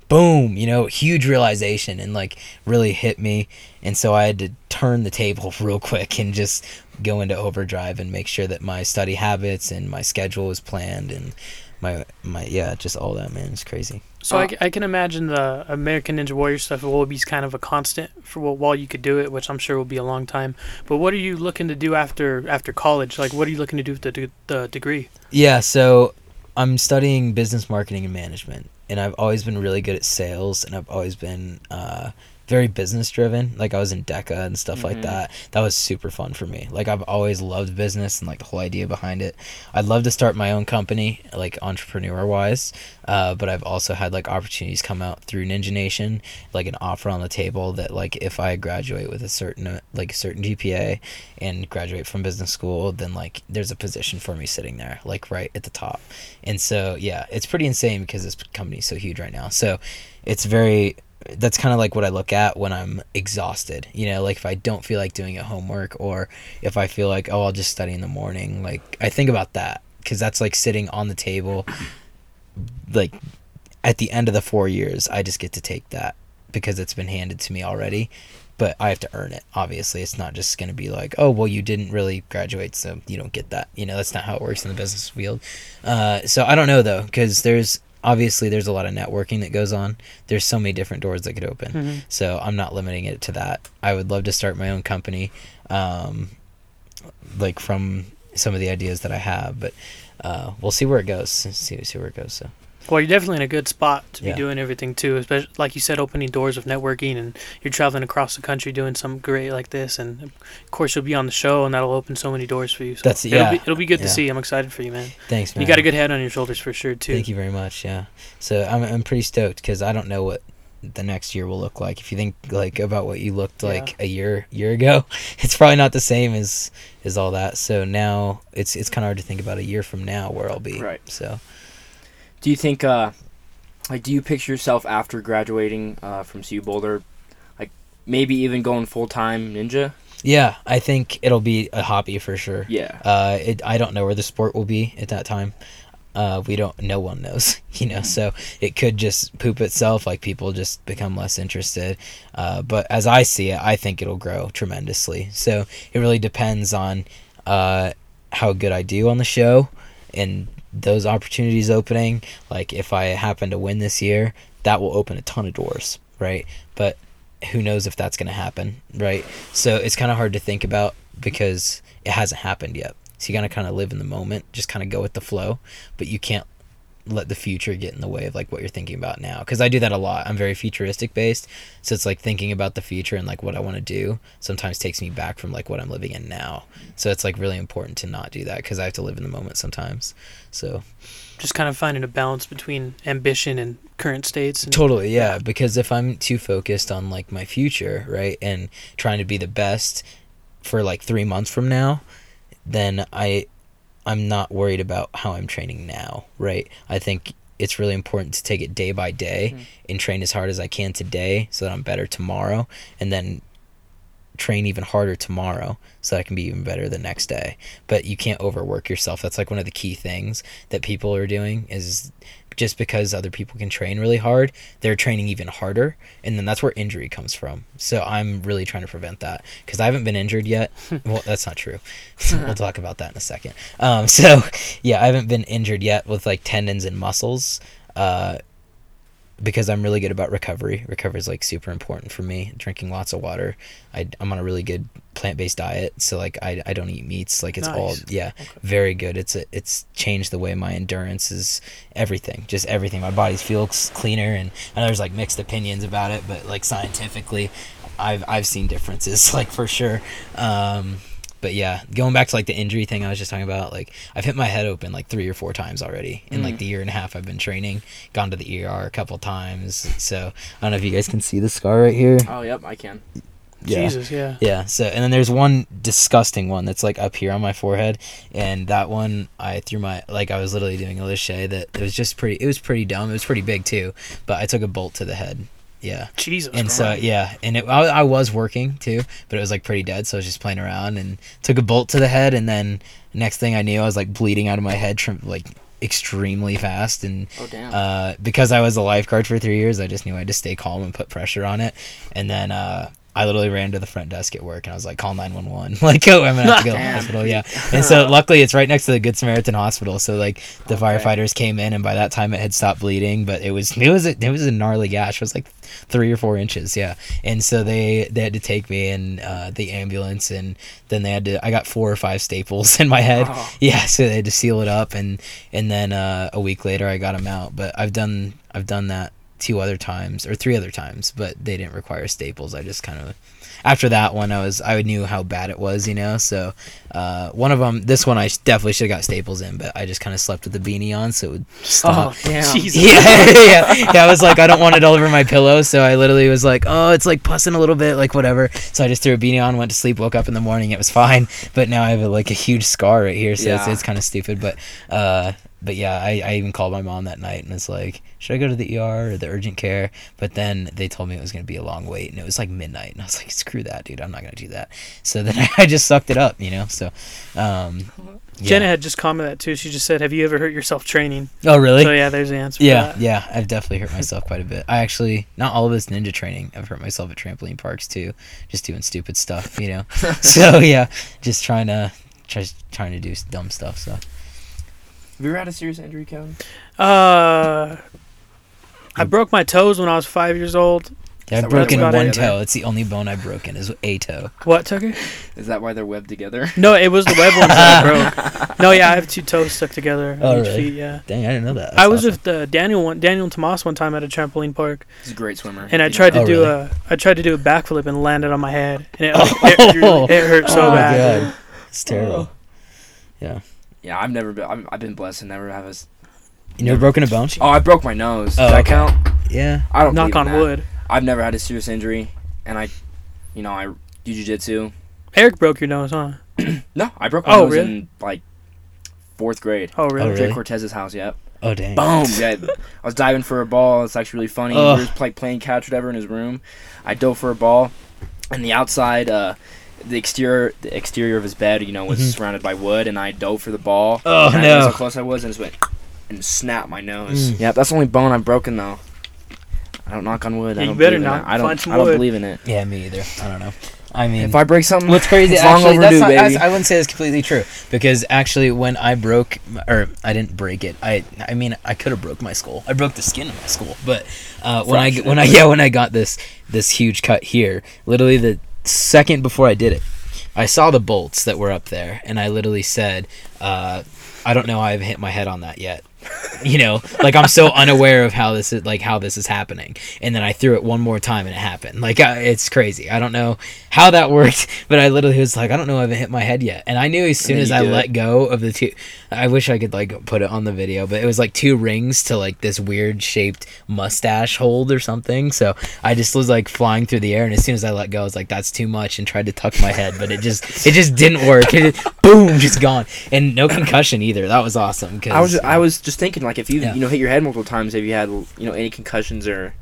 boom, you know, huge realization, and like really hit me. And so I had to turn the table [laughs] real quick and just go into overdrive and make sure that my study habits and my schedule is planned and my my yeah, just all that man. It's crazy. So I, Uh, c- I can imagine the American Ninja Warrior stuff will be kind of a constant for wh- while you could do it, which I'm sure will be a long time. But what are you looking to do after after college? Like, what are you looking to do with the the degree? Yeah, so I'm studying business marketing and management, and I've always been really good at sales, and I've always been uh, very business driven. Like I was in DECA and stuff like Mhm. that. That was super fun for me. Like I've always loved business and like the whole idea behind it. I'd love to start my own company, like entrepreneur wise, uh, but I've also had like opportunities come out through Ninja Nation, like an offer on the table that like if I graduate with a certain like a certain GPA and graduate from business school, then like there's a position for me sitting there, like right at the top. And so yeah, it's pretty insane because this company's so huge right now. So it's very that's kind of like what I look at when I'm exhausted. You know, like if I don't feel like doing a homework or if I feel like oh I'll just study in the morning, like I think about that because that's like sitting on the table like at the end of the 4 years, I just get to take that because it's been handed to me already but I have to earn it. Obviously, it's not just going to be like, oh, well, you didn't really graduate, so you don't get that. You know, that's not how it works in the business field. Uh, so I don't know though, because there's obviously there's a lot of networking that goes on. There's so many different doors that could open. Mhm. So I'm not limiting it to that. I would love to start my own company, um, like from some of the ideas that I have, but uh, we'll see where it goes. See see where it goes. So Well, you're definitely in a good spot to be doing everything too, especially like you said, opening doors of networking, and you're traveling across the country doing something great like this, and of course you'll be on the show, and that'll open so many doors for you. So That's- it'll yeah. be, it'll be good Yeah. to see. I'm excited for you, man. thanks, man. You got a good head on your shoulders for sure too. Thank you very much. Yeah. So I'm I'm pretty stoked because I don't know what the next year will look like. If you think like about what you looked Yeah. like a year year ago, [laughs] it's probably not the same as as all that. So now it's it's kind of hard to think about a year from now where I'll be. Right. So Do you think, uh, like, do you picture yourself after graduating uh, from CU Boulder, like maybe even going full time ninja? yeah, I think it'll be a hobby for sure. Yeah. Uh, it, I don't know where the sport will be at that time. Uh, we don't. No one knows, [laughs] you know. So it could just poop itself. Like people just become less interested. Uh, but as I see it, I think it'll grow tremendously. So it really depends on uh, how good I do on the show and those opportunities opening. Like if I happen to win this year, that will open a ton of doors, right? But who knows if that's going to happen, right? So it's kind of hard to think about because it hasn't happened yet. So you got to kind of live in the moment, just kind of go with the flow, but you can't let the future get in the way of like what you're thinking about now because i do that a lot i'm very futuristic based so it's like thinking about the future and like what i want to do sometimes takes me back from like what i'm living in now so it's like really important to not do that because i have to live in the moment sometimes so Just kind of finding a balance between ambition and current states. And, Totally, yeah. Because if I'm too focused on like my future, right, and trying to be the best for like three months from now, then I, I'm not worried about how I'm training now, right? I think it's really important to take it day by day Mhm. and train as hard as I can today so that I'm better tomorrow, and then train even harder tomorrow so that I can be even better the next day. But you can't overwork yourself. That's like one of the key things that people are doing is just because other people can train really hard, they're training even harder, and then that's where injury comes from. So I'm really trying to prevent that because I haven't been injured yet. [laughs] well, that's not true. we'll talk about that in a second. Um, [laughs] so yeah, I haven't been injured yet with like tendons and muscles. Uh, because I'm really good about recovery. Recovery is like super important for me. Drinking lots of water. I, I'm on a really good plant based diet, so like I, I don't eat meats. Like it's all yeah, Okay. very good. It's a, it's changed the way my endurance is everything, just everything. My body feels cleaner, and I know there's like mixed opinions about it, but like scientifically, I've I've seen differences [laughs] like for sure. Um, but yeah, going back to like the injury thing I was just talking about, like I've hit my head open like three or four times already in like Mm. the year and a half I've been training. Gone to the ER a couple times, so I don't know if you guys can see the scar right here. Oh, yep, I can. Yeah. Jesus, yeah. Yeah. So and then there's one disgusting one that's like up here on my forehead, and that one I threw my like I was literally doing a lache that it was just pretty. It was pretty dumb. It was pretty big too, but I took a bolt to the head. Yeah. Jesus. And so yeah, and it, I, I was working too, but it was like pretty dead, so I was just playing around and took a bolt to the head, and then next thing I knew, I was like bleeding out of my head, trim, like extremely fast, and Oh uh, because I was a lifeguard for three years, I just knew I had to stay calm and put pressure on it. And then uh, I literally ran to the front desk at work and I was like, call 911. [laughs] like, oh, I'm going to have to go to the hospital. Yeah. And so luckily it's right next to the Good Samaritan Hospital. So like the Okay. firefighters came in and by that time it had stopped bleeding, but it was, it was, a, it was a gnarly gash. It was like three or four inches. Yeah. And so they, they had to take me in uh, the ambulance and then they had to, I got four or five staples [laughs] in my head. Oh. Yeah. So they had to seal it up and, and then uh, a week later I got them out. But I've done I've done that two other times or three other times, but they didn't require staples. I just kind of after that one I was I knew how bad it was, you know. So uh, one of them, this one I definitely should have got staples in, but I just kind of slept with the beanie on, so it would stop. oh damn. [laughs] Jesus. Yeah, [laughs] yeah, yeah. I was like, I don't want it all over my pillow, so I literally was like, oh, it's like pussing a little bit, like whatever. So I just threw a beanie on, went to sleep, woke up in the morning, it was fine. But now I have a, like a huge scar right here, so it's, it's kind of stupid. But uh, but yeah, I, I even called my mom that night and was like, should I go to the ER or the urgent care? But then they told me it was gonna be a long wait, and it was like midnight, and I was like, screw that, dude, I'm not gonna do that. So then [laughs] I just sucked it up, you know. So, um, yeah. Jenna had just commented that too. She just said, "Have you ever hurt yourself training?" Oh really? So yeah, there's the answer. Yeah, yeah, I've definitely hurt myself quite a bit. I actually, not all of it's ninja training. I've hurt myself at trampoline parks too, just doing stupid stuff, you know. [laughs] so yeah, just trying to, just trying to do dumb stuff. So Have you ever had a serious injury, Kevin? Uh, I broke my toes when I was five years old. yeah, I've that broken one together? toe. It's the only bone I've broken is a toe. What, Tucker? Is that why they're webbed together? No, it was the web ones that I broke. [laughs] No, yeah, I have two toes stuck together Oh, really? feet. Yeah. Dang, I didn't know that. I was awesome. with uh, Daniel one, Daniel and Tomas one time at a trampoline park, He's a great swimmer. and I tried know. to Oh, do really? a I tried to do a backflip and landed on my head, and it, like, [laughs] it, really- it hurt so oh, bad. God. It's terrible. Yeah, I've never been. I've, I've been blessed to never have a. s- You never broken a bone? Oh, I broke my nose. Oh, Does that okay. count? Yeah. I don't. Knock believe on that. wood. I've never had a serious injury, and I, you know, I do jujitsu. Eric broke your nose, huh? [clears throat] No, I broke my Oh, nose really? in like fourth grade. Oh, really? Oh, Jay really? Cortez's house. Yep. Oh dang. Boom. [laughs] Yeah. I was diving for a ball. It's actually really funny. Ugh. We were like playing catch, or whatever, in his room. I dove for a ball, and the outside, uh, the exterior, the exterior of his bed, you know, was Mhm. surrounded by wood, and I dove for the ball. Oh, and no. realized how close I was, and just went and snapped my nose. Mm. Yeah, that's the only bone I've broken though. I don't knock on wood. I Yeah, you don't better believe in not. it. I don't. Find some I don't wood. believe in it. Yeah, me either. I don't know. I mean, If I break something, What's crazy? It's long actually, overdue, that's not, that's- baby. I wouldn't say that's completely true because actually, when I broke, or I didn't break it. I, I mean, I could have broke my skull. I broke the skin of my skull, but uh, when I when I yeah when I got this this huge cut here, literally the second before I did it, I saw the bolts that were up there, and I literally said, uh, "I don't know I've hit my head on that yet." [laughs] you know like i'm so unaware of how this is like how this is happening and then i threw it one more time and it happened. Like I, it's crazy. I don't know how that [laughs] worked but i literally was like i don't know if i hit my head yet. And i knew as soon as i do let go of the two i wish i could like put it on the video but it was like two rings to like this weird shaped mustache hold or something. So i just was like flying through the air and as soon as i let go i was like that's too much and tried to tuck my head but it just [laughs] it just didn't work. It boom just gone. And no concussion either. That was awesome cause, I was I was just thinking like if you Yeah. you know hit your head multiple times, have you had you know any concussions or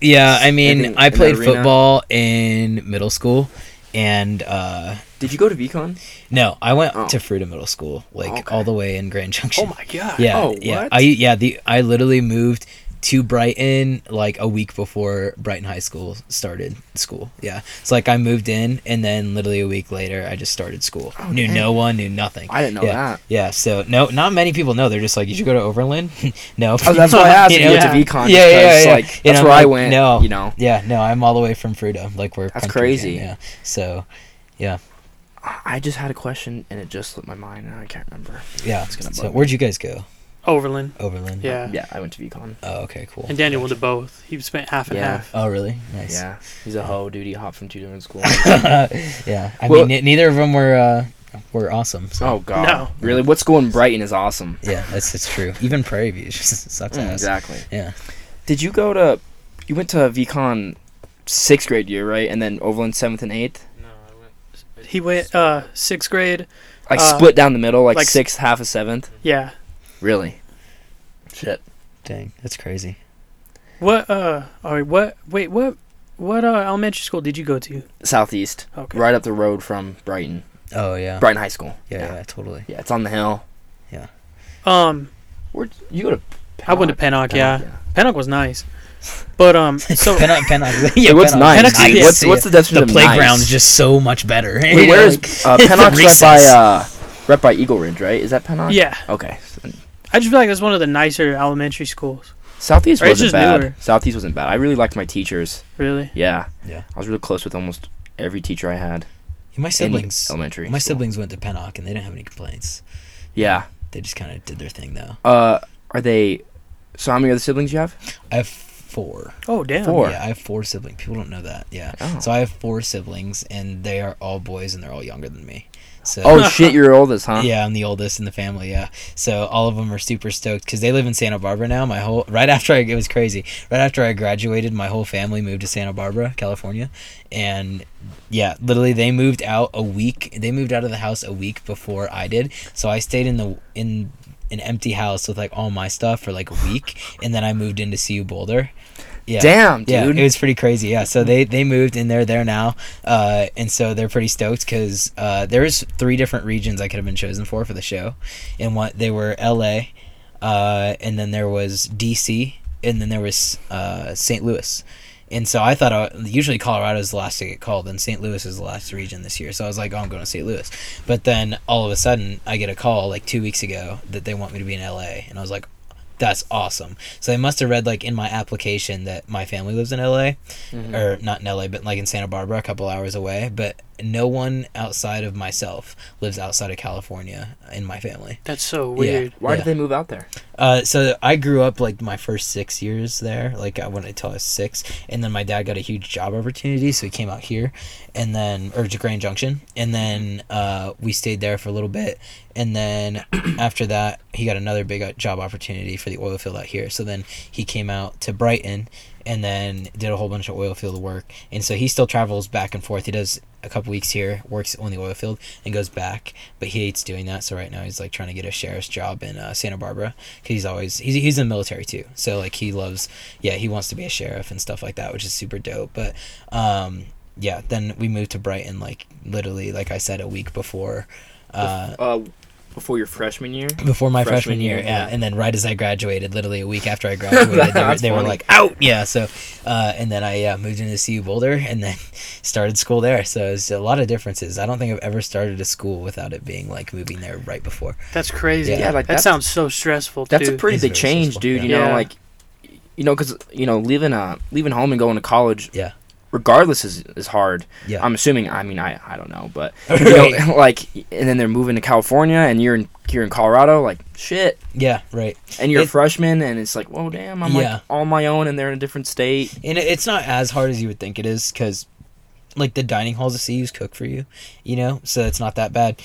Yeah, I mean, I played football in middle school, and uh, did you go to Vikan? no, I went Oh. to Fruita Middle School, like Okay. all the way in Grand Junction. Oh my god. yeah, Oh, yeah. I yeah the I literally moved to Brighton like a week before Brighton High School started school. Yeah, it's like I moved in, and then literally a week later, I just started school. Oh, knew dang. no one, knew nothing. I didn't know yeah. that. Yeah, so no, not many people know. They're just like, you should go to Overland. [laughs] no, Oh, that's why I asked [laughs] You know? went to Yeah. Vikan. Yeah, yeah, because, yeah. Like that's I'm where I went. no. you know. Yeah, no, I'm all the way from Fruita. Like we're That's crazy. again, Yeah, so yeah. I just had a question and it just slipped my mind and I can't remember. yeah. It's gonna So where'd you guys go? Overland. Overland. Yeah. Yeah, I went to Vikan. Oh, okay, cool. And Daniel went to both. He spent half and Yeah. half. Oh, really? Nice. Yeah, he's a hoe, dude. He hopped from two different schools. [laughs] yeah. I Well- mean, ne- neither of them were uh, were awesome. So. oh god, No. really? What school in Brighton is awesome? Yeah, that's it's true. Even Prairie View [laughs] just sucks Mm, ass. exactly. Yeah. Did you go to? You went to Vikan sixth grade year, right? And then Overland seventh and eighth. No, I went. He went uh sixth grade. Like Uh, split down the middle, like, like sixth, half of seventh. Yeah. Really? Shit. Dang, that's crazy. What uh all right, what wait, what what uh elementary school did you go to? Southeast, Okay. right up the road from Brighton, Oh yeah. Brighton High School. Yeah, yeah, totally. Yeah, it's on the hill. Yeah. Um Where you go to? I went to Pennock? Pennock, yeah. Pennock was nice. But um [laughs] so Pennock, Pennock. [laughs] Hey, what's Pennock- nice? Pennock's- dude? yeah. What's what's the definition the of playground's nice? just so much better. Wait, where is like- [laughs] uh, the Pennock's right by uh, right by Eagle Ridge, right? Is that Pennock? yeah, Okay. I just feel like it's one of the nicer elementary schools. Southeast Or it's wasn't just bad. newer. Southeast wasn't bad. I really liked my teachers. Really? Yeah. Yeah. I was really close with almost every teacher I had. my in siblings. elementary. My school. siblings went to Pennock and they didn't have any complaints. Yeah. They just kind of did their thing though. Uh, are they? So how many other siblings you have? I have four. Oh damn. Four. Yeah, I have four siblings. People don't know that. Yeah. Oh. So I have four siblings, and they are all boys, and they're all younger than me. So Oh [laughs] shit, you're oldest, huh? yeah, I'm the oldest in the family. Yeah, so all of them are super stoked because they live in Santa Barbara now. My whole right after I it was crazy. Right after I graduated, my whole family moved to Santa Barbara, California, and yeah, literally they moved out a week. They moved out of the house a week before I did. So I stayed in the in an empty house with like all my stuff for like a week, and then I moved into CU Boulder. Yeah. Damn, dude. Yeah, it was pretty crazy. Yeah, so they they moved and they're there now, uh, and so they're pretty stoked because uh, there's three different regions I could have been chosen for for the show, and what they were L.A., uh, and then there was D.C. and then there was uh, St. Louis. And so I thought I, usually Colorado is the last to get called, and St. Louis is the last region this year. So I was like, oh, I'm going to St. Louis. But then all of a sudden, I get a call like two weeks ago that they want me to be in LA, and I was like, that's awesome. So they must have read like in my application that my family lives in LA, Mhm. or not in LA, but like in Santa Barbara, a couple hours away. But no one outside of myself lives outside of California in my family. That's so Yeah. weird. Why Yeah. did they move out there? Uh, so I grew up like my first six years there, like I went until I was six, and then my dad got a huge job opportunity, so he came out here, and then or to Grand Junction, and then uh, we stayed there for a little bit, and then [clears throat] after that he got another big uh, job opportunity for the oil field out here. So then he came out to Brighton, and then did a whole bunch of oil field work, and so he still travels back and forth. He does a couple weeks here, works on the oil field, and goes back, but he hates doing that. So right now he's like trying to get a sheriff's job in uh, Santa Barbara. Because he's always he's, he's in the military too. So like he loves yeah he wants to be a sheriff and stuff like that which is super dope. But um yeah then we moved to brighton like literally like i said a week before uh Uh, before your freshman year. before my freshman, freshman year, year, yeah. yeah. and then right as I graduated, literally a week after I [laughs] graduated, they, were, they were like out, yeah. So, uh, and then I uh, moved into CU Boulder, and then [laughs] started school there. So it's a lot of differences. I don't think I've ever started a school without it being like moving there right before. That's crazy. Yeah, like, that sounds so stressful That's too. a pretty big change, stressful, dude. yeah. You know, Yeah. like, you know, because you know, leaving uh leaving home and going to college. Yeah. Regardless is is hard. Yeah, I'm assuming. I mean, I I don't know, but you know, [laughs] like, and then they're moving to California, and you're in you're in Colorado. Like, shit. yeah, right. And you're a freshman, and it's like, whoa, damn, I'm Yeah. like on my own, and they're in a different state. and it's not as hard as you would think it is because like the dining halls of CU's cook for you, you know, so it's not that bad.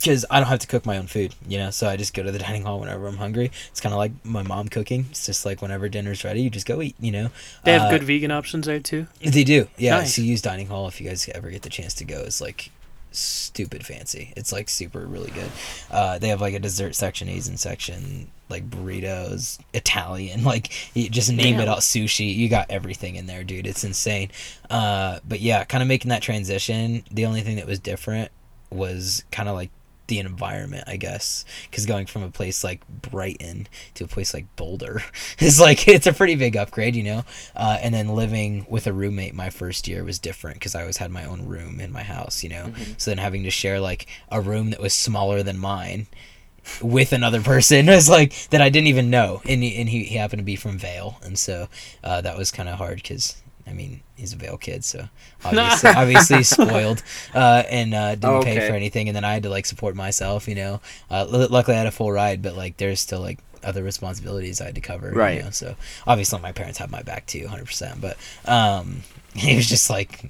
Because I don't have to cook my own food, you know, so I just go to the [laughs] dining hall whenever I'm hungry. It's kind of like my mom cooking. It's just like whenever dinner's ready, you just go eat, you know. they have Uh, good vegan options there too. They do, yeah. Nice. CU's dining hall, if you guys ever get the chance to go, It's like stupid fancy. It's like super really good. Uh, they have like a dessert section, Asian section, like burritos, Italian, [laughs] like you just name it all, sushi. You got everything in there, dude. It's insane. Uh, but yeah, kind of making that transition. The only thing that was different was kind of like the environment, I guess, because going from a place like Brighton to a place like Boulder [laughs] is like it's a pretty big upgrade, you know. Uh, and then living with a roommate my first year was different because I always had my own room in my house, you know. So then having to share like a room that was smaller than mine [laughs] with another person [laughs] was like that I didn't even know, and he, and he, he happened to be from Vail, and so uh, that was kind of hard because. I mean, he's a Vail kid, so [laughs] obviously, obviously he's spoiled, uh, and uh, didn't Oh, pay for anything. And then I had to like support myself, you know. Uh, lu- luckily, I had a full ride, but like there's still like other responsibilities I had to cover, Right. You know? So obviously, my parents have my back too, hundred percent. But um, [laughs] it was just like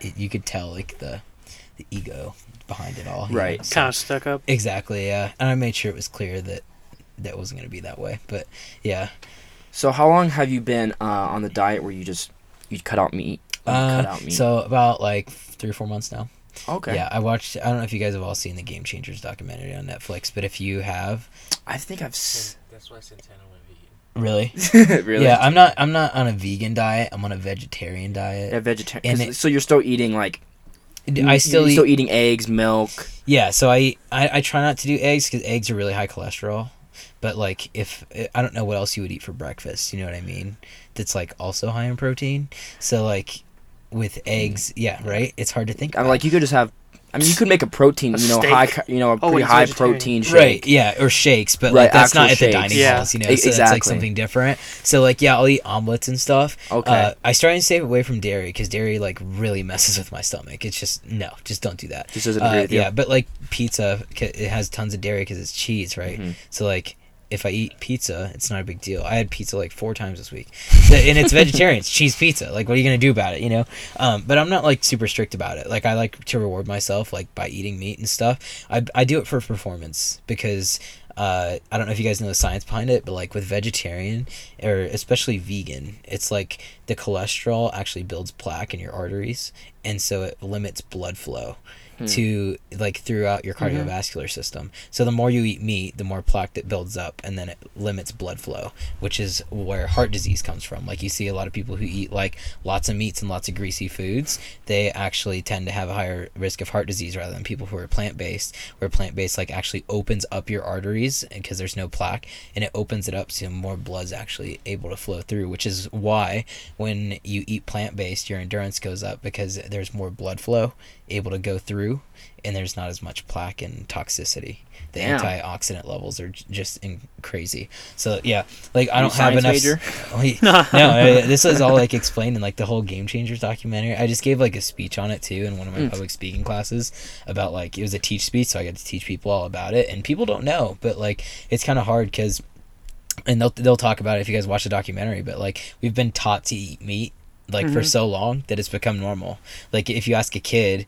it, you could tell like the the ego behind it all, right? you know? So- Kind of stuck up. Exactly, yeah. And I made sure it was clear that that wasn't going to be that way. But yeah, So how long have you been uh, on the diet where you just you cut out meat? you Uh, cut out meat? so about like three or four months now. okay. Yeah, I watched. I don't know if you guys have all seen the Game Changers documentary on Netflix, but if you have, I think I've. S- That's why Santana went vegan. really, [laughs] really? yeah, I'm not. I'm not on a vegan diet. I'm on a vegetarian diet. Yeah, vegetarian. And 'cause- it- So you're still eating like I still you're eat. still eating eggs, milk. Yeah, so I I, I try not to do eggs because eggs are really high cholesterol. But like if I don't know what else you would eat for breakfast, you know what I mean? That's like also high in protein. So like with eggs, yeah, right. It's hard to think. I'm about. like you could just have. I mean, you could make a protein, A you know, steak. high, you know, a Oh, pretty he's high vegetarian. protein shake. Right, yeah, or shakes, but Right, like that's not actual at the dining Yeah. halls, you know. So it's like something different. So like, yeah, I'll eat omelets and stuff. Okay. Uh, I started to stay away from dairy because dairy like really messes with my stomach. It's just no, just don't do that. Just doesn't agree Uh, with you. yeah, but like pizza, it has tons of dairy because it's cheese, right? Mhm. So like, if I eat pizza, it's not a big deal. I had pizza like four times this week, and it's vegetarian. it's cheese pizza. Like, what are you gonna do about it? You know. Um, but I'm not like super strict about it. Like, I like to reward myself like by eating meat and stuff. I I do it for performance because. Uh, I don't know if you guys know the science behind it, but like with vegetarian or especially vegan, it's like the cholesterol actually builds plaque in your arteries, and so it limits blood flow Hmm. to like throughout your cardiovascular system. So the more you eat meat, the more plaque that builds up, and then it limits blood flow, which is where heart disease comes from. Like you see a lot of people who eat like lots of meats and lots of greasy foods, they actually tend to have a higher risk of heart disease rather than people who are plant based. Where plant based like actually opens up your arteries because there's no plaque, and it opens it up so more blood's actually able to flow through. Which is why when you eat plant based, your endurance goes up because there's more blood flow able to go through and there's not as much plaque and toxicity the Damn. antioxidant levels are j- just in crazy so yeah like i don't have enough major? [laughs] Wait, [laughs] no uh, this is all like explained in like the whole game changers documentary i just gave like a speech on it too in one of my Mm. public speaking classes about like it was a teach speech so i got to teach people all about it and people don't know but like it's kind of hard because and they'll they'll talk about it if you guys watch the documentary but like we've been taught to eat meat like for Mhm. so long that it's become normal. Like if you ask a kid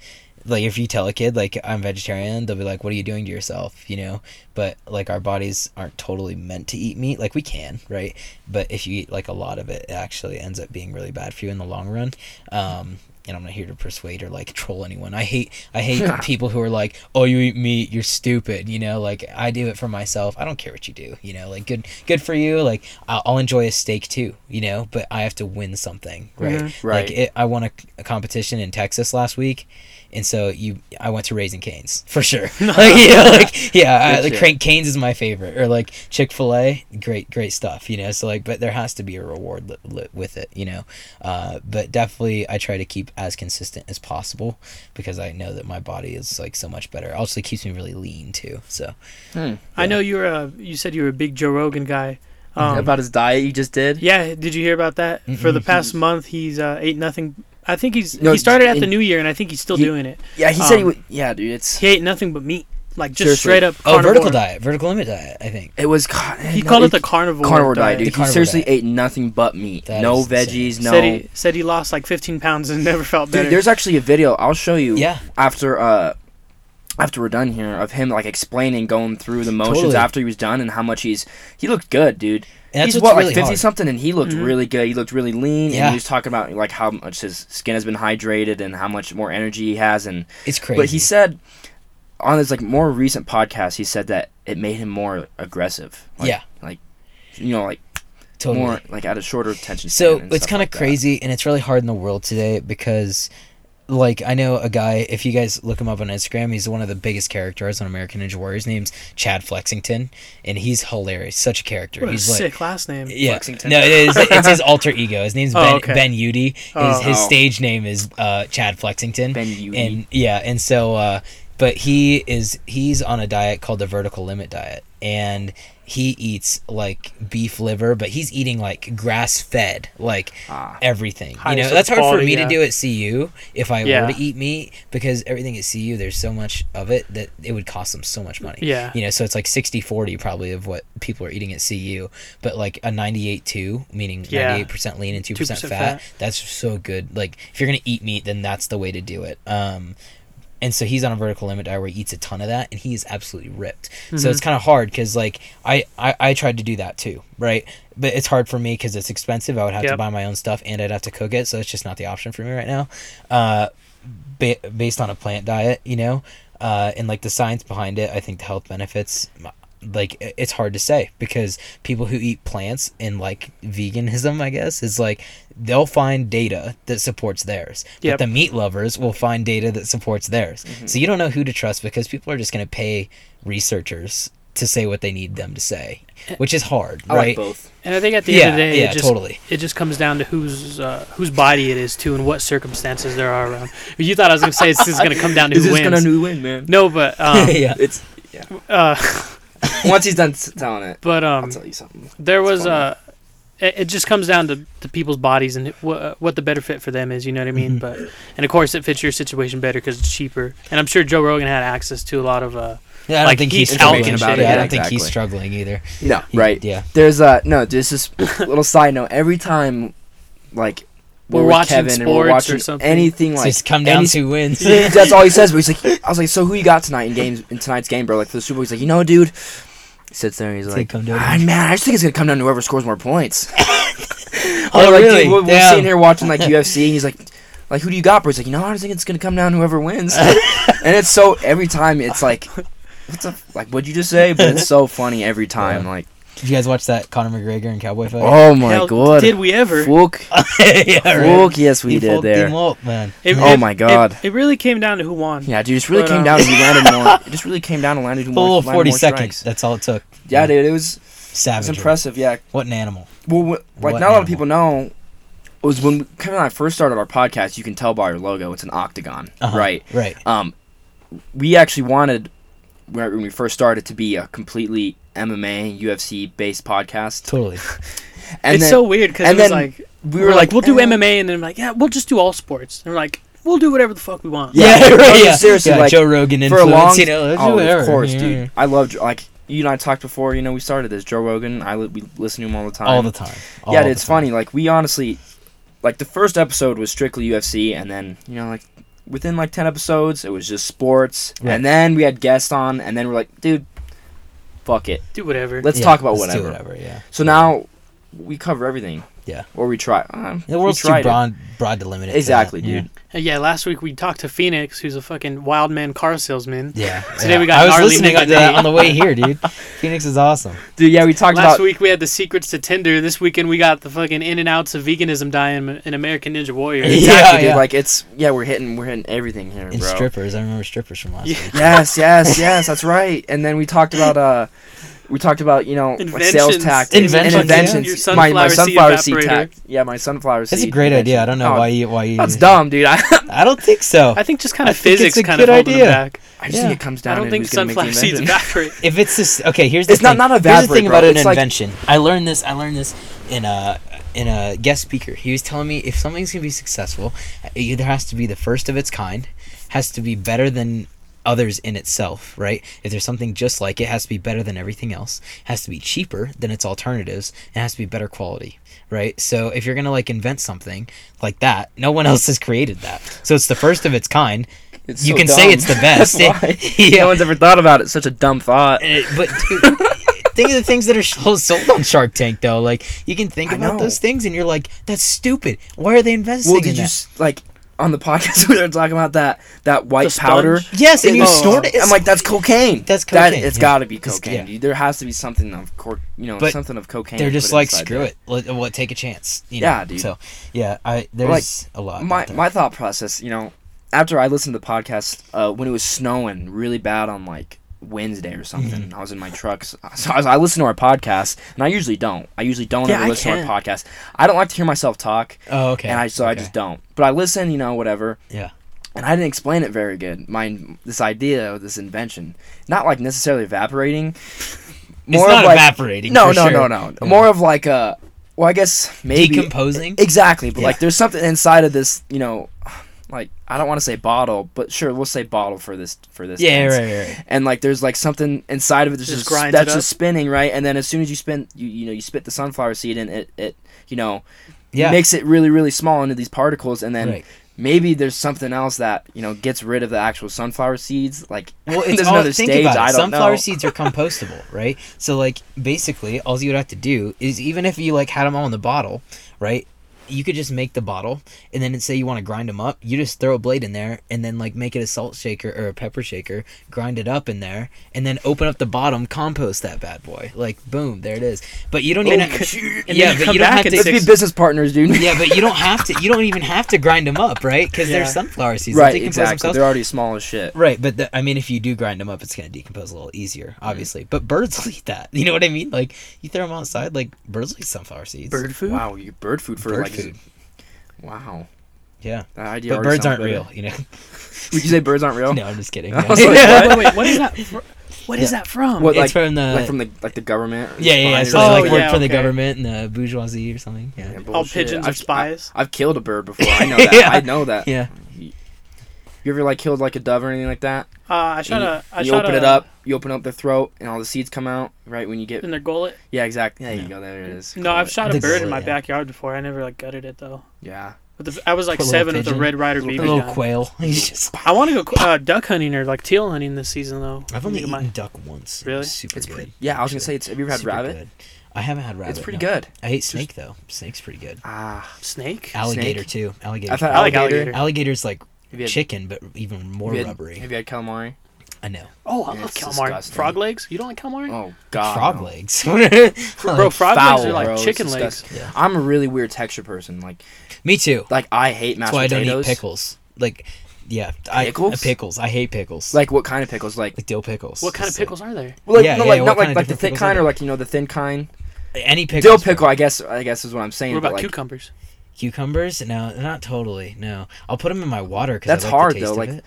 like if you tell a kid like i'm vegetarian they'll be like what are you doing to yourself? You know? But like our bodies aren't totally meant to eat meat. Like we can right? But if you eat like a lot of it it actually ends up being really bad for you in the long run. Um and I'm not here to persuade or like troll anyone. I hate I hate people who are like, "Oh, you eat meat, you're stupid." You know, like I do it for myself. I don't care what you do. You know, like good good for you. Like I'll, I'll enjoy a steak too. You know, but I have to win something, right? Mhm. Right. Like it, I won a, a competition in Texas last week, and so you I went to Raising Canes [laughs] for sure. [laughs] like you know, like yeah, I, like. Crank Canes is my favorite, or like Chick Fil A, great great stuff. You know, so like, but there has to be a reward li- li- with it. You know, uh, but definitely I try to keep as consistent as possible because I know that my body is like so much better. Also, keeps me really lean too. So Hmm. I know you were a. You said you were a big Joe Rogan guy. Um, About his diet you just did. yeah, did you hear about that? For the past month, he's uh, ate nothing. I think he's No, he started at the new year, and I think he's still He- doing it. Yeah, he said he Um, would. Yeah, dude, it's He ate nothing but meat, like just Seriously. straight up. oh, vertical diet, vertical limit diet. I think. it was. God, He no, called it he- the carnivore, carnivore diet, dude. The He seriously diet. ate nothing but meat. That no is insane. veggies, no. Said he said he lost like 15 pounds and [laughs] never felt better. Dude, there's actually a video. I'll show you. Yeah. After uh, after we're done here, of him like explaining, going through the motions Totally. after he was done, and how much he's he looked good, dude. And that's he's what really like fifty hard. something, and he looked Mhm. really good. He looked really lean, Yeah. and he was talking about like how much his skin has been hydrated and how much more energy he has, and It's crazy. but he said on his like more recent podcast, he said that it made him more aggressive. Like, Yeah. like you know, like totally. more like at a shorter attention. So span it's kind of like that. crazy, and it's really hard in the world today because, like, I know a guy. If you guys look him up on Instagram, he's one of the biggest characters on American Ninja Warrior. His name's Chad Flexington, and he's hilarious. Such a character. what a he's like. sick last name. Yeah, Flexington. no, it is. [laughs] It's his alter ego. His name's Oh, Ben okay. Ben Udy. His Oh. his Oh. stage name is uh, Chad Flexington Ben Udy. and yeah and so uh but he is he's on a diet called the vertical limit diet and he eats like beef liver but he's eating like grass fed like Ah. everything you know that's hard for me yeah. to do at cu if i Yeah. were to eat meat because everything at cu there's so much of it that it would cost them so much money Yeah. you know so it's like 60 40 probably of what people are eating at cu but like a 98 2 meaning Yeah. 98% lean and 2%, 2% fat, fat. that's so good like if you're gonna eat meat then that's the way to do it um and so he's on a vertical limit diet where he eats a ton of that, and he is absolutely ripped. So Mhm. it's kind of hard because like I, I I tried to do that too, right? But it's hard for me because it's expensive. I would have to buy my own stuff, and I'd have to cook it, so it's just not the option for me right now. Uh, ba- based on a plant diet, you know, uh, and like the science behind it, I think the health benefits. Like it's hard to say because people who eat plants and like veganism, I guess, is like they'll find data that supports theirs. Yep. But the meat lovers will find data that supports theirs. So you don't know who to trust because people are just going to pay researchers to say what they need them to say, which is hard, I right? like both. And I think at the yeah, end of the day, yeah, it just totally. it just comes down to whose uh, whose body it is too, and what circumstances there are around. You thought I was gonna say it's just gonna come down to [laughs] Is who this wins. gonna new win, man? no, but um, [laughs] yeah. It's uh, [laughs] [laughs] once he's done s- telling it, but I'll um, tell you something. there It's was a. uh, it, it just comes down to the people's bodies and what uh, what the better fit for them is. You know what I mean? Mhm. But and of course, it fits your situation better because it's cheaper. And I'm sure Joe Rogan had access to a lot of uh, Yeah, I don't like, think he's he's talking struggling. about yeah, it, I yeah, don't think he's exactly. struggling either. No, He- right. Yeah. There's uh no, there's this [laughs] little side note. Every time, like We're with watching Kevin and we're sports or something. anything So like it's come down any- to wins. [laughs] That's all he says. But he's like, I was like, so who you got tonight in games in tonight's game, bro? Like for the Super Bowl, he's like, you know, dude. He sits there and he's It's like, gonna come down "Ah, man, I just think it's gonna come down to whoever scores more points. [laughs] Oh, Or, like, really? dude, we're, we're sitting here watching like [laughs] UFC, and he's like, like who do you got, bro? He's like, you know, I just think it's gonna come down to whoever wins. and it's so every time it's like, what's up? Like, what'd you just say? But it's so funny every time. Yeah. Like, Did you guys watch that Conor McGregor and Cowboy fight? oh my hell, god, Did we ever? Fook, [laughs] yeah, Fook, yes we He did fucked there. him up, man. It- Oh it- my God. It, really came down to who won. Yeah, dude, it just really But, came um, down to who landed more. [laughs] It just really came down to landed who Full more. of 40 more seconds. strikes. That's all it took. Yeah, dude, it was, it was Savage. impressive. Yeah, What an animal. Well, wh- like What not a lot of people know was when Kevin and I first started our podcast. You can tell by our logo; it's an octagon, Uh-huh. right? Right. Um, we actually wanted when when we first started to be a completely MMA UFC based podcast, Totally. [laughs] and it's then so weird because and it was then like we we were like, we'll do eh. MMA, and then like, yeah, we'll just do all sports. And we're like, we'll do whatever the fuck we want. Yeah, [laughs] right. [laughs] Yeah. seriously, yeah, like, Joe Rogan for a influence, long. you know, oh, whatever. of course, Yeah. dude. I love like you and I talked before. You know, we started this Joe Rogan. I li- we listen to him all the time. All the time. All yeah, the it's time. funny. Like we honestly, like the first episode was strictly UFC, and then you know, like within like ten episodes, it was just sports, Right. and then we had guests on, and then we're like, dude, fuck it, Do whatever. let's Yeah, talk about let's do whatever. whatever, yeah. So now we cover everything. Yeah. Or we try. Um, The world's too tried it. broad, broad to limit it. Exactly, that, yeah. dude. Uh, yeah, last week we talked to Phoenix, who's a fucking wild man car salesman. Yeah. Today yeah. we got I was gnarly listening nigga to that on the way [laughs] here, dude. Phoenix is awesome. Dude, yeah, we talked Last about. week we had the secrets to Tinder. This weekend we got the fucking in and outs of veganism dying in American Ninja Warrior. Yeah, dude. yeah. Like it's yeah, we're hitting we're hitting everything here, And bro. strippers. I remember strippers from last Yeah. week. Yes, yes, yes, that's right. And then we talked about uh, we talked about you know like sales Inventions. tactics Inventions, and yeah. inventions. Your my my sunflower sunflower seed seed evaporator. Yeah, my sunflower seed. That's a great idea. I don't know Oh, why you why you. That's dumb, dude. I, [laughs] [laughs] I don't think so. I think just kind of think it's physics a kind of good holding idea. it back. I just Yeah. think it comes down I don't to think who's gonna make the sunflower seeds evaporate. [laughs] if it's this okay here's the It's not- thing. not here's the evaporate, thing bro. about an It's like- invention i learned this i learned this in a in a guest speaker he was telling me if something's going to be successful it either has to be the first of its kind has to be better than others in itself right if there's something just like it, it has to be better than everything else it has to be cheaper than its alternatives it has to be better quality right so if you're going to like invent something like that no one else has created that so it's the first of its kind It's You so can say it's the best. [laughs] [laughs] Yeah. No one's ever thought about it. Such a dumb thought. Uh, but dude, think of the things that are sold on Shark Tank, though. Like you can think I about know. those things, and you're like, "That's stupid. Why are they investing Well, in did you that?" like on the podcast [laughs] we were talking about that that white powder? yes, and you Oh, stored it. I'm like, that's cocaine. That's That, cocaine, it's yeah. got to be cocaine. yeah. There has to be something of cor- you know, But something of cocaine. they're just like, screw there. it. Let, what? Take a chance. You know? Yeah, dude. So yeah, I there's a lot. my my thought process, you know, after I listened to the podcast, uh, when it was snowing really bad on like Wednesday or something, Mm-hmm. I was in my truck. So I, was, I listen to our podcast, and I usually don't. I usually don't Yeah, ever listen to our podcast. I don't like to hear myself talk, oh, okay. and I so I just don't. But I listen, you know, whatever. Yeah. And I didn't explain it very good. My this idea this invention, not like necessarily evaporating. [laughs] It's not of like evaporating. no, no, sure. no, no. Yeah. More of like a. Well, I guess maybe decomposing. Exactly, but Yeah. like there's something inside of this, you know, like I don't want to say bottle, but sure, we'll say bottle for this for this. yeah, tense. right, right, right. And like there's like something inside of it that's Just just, that's just spinning, right? And then as soon as you spin, you you know, you spit the sunflower seed in it, it you know, Yeah. makes it really really small into these particles, and then right. maybe there's something else that you know gets rid of the actual sunflower seeds. Like [laughs] Well, it's there's all, another think stage. about it. I don't Sunflower know. seeds are [laughs] compostable, right? So like basically, all you would have to do is even if you like had them all in the bottle, right? You could just make the bottle, and then say you want to grind them up. You just throw a blade in there, and then like make it a salt shaker or a pepper shaker. Grind it up in there, and then open up the bottom, compost that bad boy. Like boom, there it is. But you don't oh, even. Oh, have, yeah, you but you don't have to. Let's be business partners, dude. yeah, but you don't have to. You don't even have to grind them up, right? Because Yeah. they're sunflower seeds. right, they exactly themselves. they're already small as shit. Right, but the, I mean, if you do grind them up, it's gonna decompose a little easier, mm. obviously. But birds will [laughs] eat that. You know what I mean? Like you throw them outside, like birds will eat sunflower seeds. Bird food. Wow, you bird food for Bird like food. Wow, Yeah, that idea. but birds aren't better. real. You know? [laughs] Would you say birds aren't real? [laughs] no, I'm just kidding. I like, [laughs] wait, what? wait, wait, what is that? fr- What is Yeah. that from? What, it's like- from the, like from the like the government? yeah, yeah, yeah. So Oh, like something? work yeah, for the government and the bourgeoisie or something. Yeah, Yeah, All pigeons are I've- spies. I, have killed a bird before. I know that. Yeah. I know that. yeah. You ever like killed like a dove or anything like that? Uh, I And shot you, a. I you shot open a, it up. You open up the throat, and all the seeds come out. Right when you get. in their gullet. Yeah, exactly. There Yeah. you go. There it is. No, I've shot a The bird in my yeah. backyard before. I never like gutted it though. Yeah. But the, I was like Poor seven with a red rider A BB little gun. quail. [laughs] He's just. I want to go uh, duck hunting or like teal hunting this season though. I've only Think eaten my- duck once. Really? was super It's good. pretty. Yeah, I was gonna say. It's, have you ever had Super rabbit? good. I haven't had rabbit. It's pretty no. good. I hate snake though. Snake's pretty good. Ah, snake. Alligator Snake? too. Alligator. I've had I like alligator. alligator. Alligator's like Have you had, chicken, but even more have you had- rubbery. Have you had calamari? I know. Oh, I Yeah, love calamari. disgusting. Frog legs? You don't like calamari? Oh God. Frog no. legs. [laughs] Bro, Like, frog foul, legs are like bro. Chicken legs. yeah. I'm a really weird texture person. Like, Me too. like I hate mashed That's why I don't eat pickles. Like, yeah, I uh, Pickles? pickles. I hate pickles. Like what kind of pickles? Like, like dill pickles. What kind of It's like- uh, pickles are there? well, like Yeah, no, yeah, like yeah, not like like the thick kind or like you know the thin kind. Any pickles. Dill pickle, I guess. I guess is what I'm saying. What but about like, cucumbers? Cucumbers? No, not totally. No, I'll put them in my water because That's I like hard, the taste though, like- it.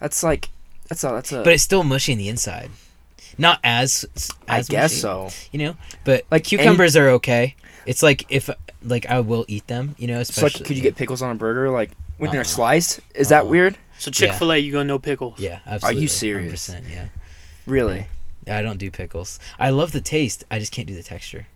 that's like, that's a that's a. But it's still mushy in the inside. Not as. I as guess mushy, so. You know, but Like, like cucumbers are okay. It's like if like I will eat them. You know, So especially. like, could you get pickles on a burger like when they're Uh-uh. sliced? Is that Uh-uh. weird? So Chick Fil A, you go no pickles. Yeah, absolutely. Are you serious? 100%, Yeah. Really? Yeah. I don't do pickles. I love the taste. I just can't do the texture.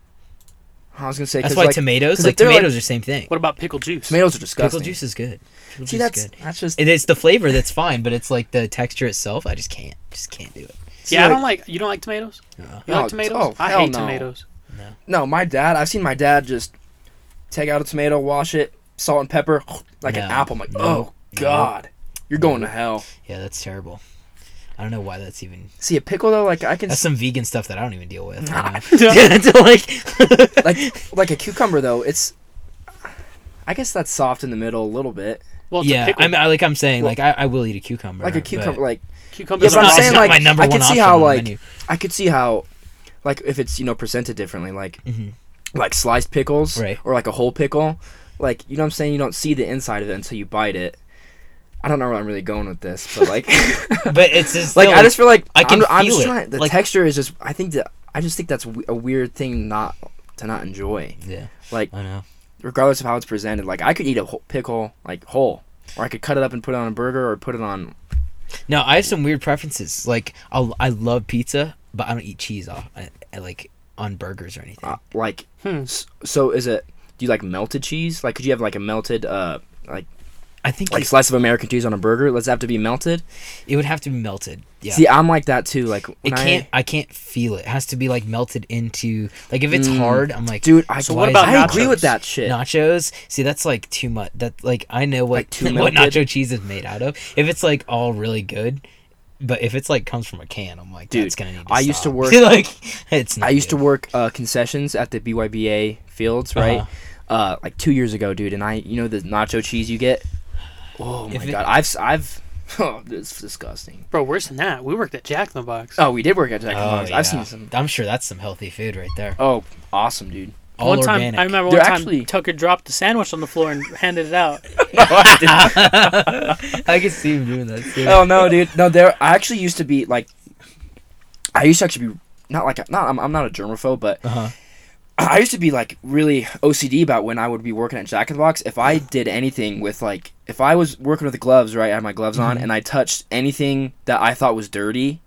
I was gonna say that's why like, tomatoes, 'cause like if they're, like- tomatoes, are same thing. What about pickle juice? tomatoes are disgusting. Pickle juice is good. Pickle See, juice that's is good. that's just. It is the flavor that's fine, but it's like the texture itself. I just can't, just can't do it. see, yeah, I don't like. You don't like tomatoes? Uh, You No, like tomatoes? oh, I hell hate no. tomatoes. No, my dad. I've seen my dad just take out a tomato, wash it, salt and pepper, like an apple. I'm like, no, oh no. god, you're going to hell. yeah, that's terrible. I don't know why that's even. See a pickle though, like I can That's some vegan stuff that I don't even deal with. you Nah. know? [laughs] [laughs] It's like, like like a cucumber though. It's. I guess that's soft in the middle a little bit, Well, it's a yeah, pickle. I'm I- like I'm saying, Well, like I, I will eat a cucumber. like a but cucumber. Like Cucumbers Yeah, but I'm it's saying, like, my number I one can see how, like. I could see how, like if it's you know presented differently, like Mhm. like sliced pickles, Right. or like a whole pickle, like you know what I'm saying. You don't see the inside of it until you bite it. I don't know where I'm really going with this, but like, [laughs] but it's just [laughs] like still, I just feel like I can I'm, I'm feel just it. trying. The Like- texture is just. I think that I just think that's a weird thing not to not enjoy. yeah, Like I know. regardless of how it's presented, like I could eat a whole pickle like whole, or I could cut it up and put it on a burger or put it on. No, I have some weird preferences. Like I'll, I love pizza, but I don't eat cheese off I, I like on burgers or anything. Uh, like Hmm. so is it? Do you like melted cheese? Like could you have like a melted uh like I think like slice of American cheese on a burger? Let's have to be melted. it would have to be melted. Yeah. See, I'm like that too. Like it can't. I, I, can't feel it. It has to be like melted into. Like if it's Mm. hard, I'm like, dude. I, So what I about agree nachos? with that shit. nachos. See, that's like too much. That like I know what Like too [laughs] what nacho cheese is made out of. If it's like all really good, but if it's like comes from a can, I'm like, Dude, that's gonna need. To I used to work- [laughs] like it's. Not I used to work uh, concessions at the BYBA fields, right? Uh-huh. uh like two years ago, dude. And I, you know, the nacho cheese you get. Oh my If it- god, I've I've [laughs] Oh, this disgusting. Bro, worse than that. We worked at Jack in the Box. Oh, we did work at Jack in the Oh, Box. yeah. I've seen some. I'm sure that's some healthy food right there. Oh, awesome, dude. All one time. I remember They're one time actually- Tucker dropped a sandwich on the floor and handed it out. [laughs] [laughs] I can see him doing that too. oh no, dude. No, there. I actually used to be like. I used to actually be not like a, not. I'm, I'm not a germaphobe, but Uh-huh. I used to be like really OCD about when I would be working at Jack in the Box. If I did anything with like, if I was working with the gloves, right, I had my gloves on, Mhm. and I touched anything that I thought was dirty,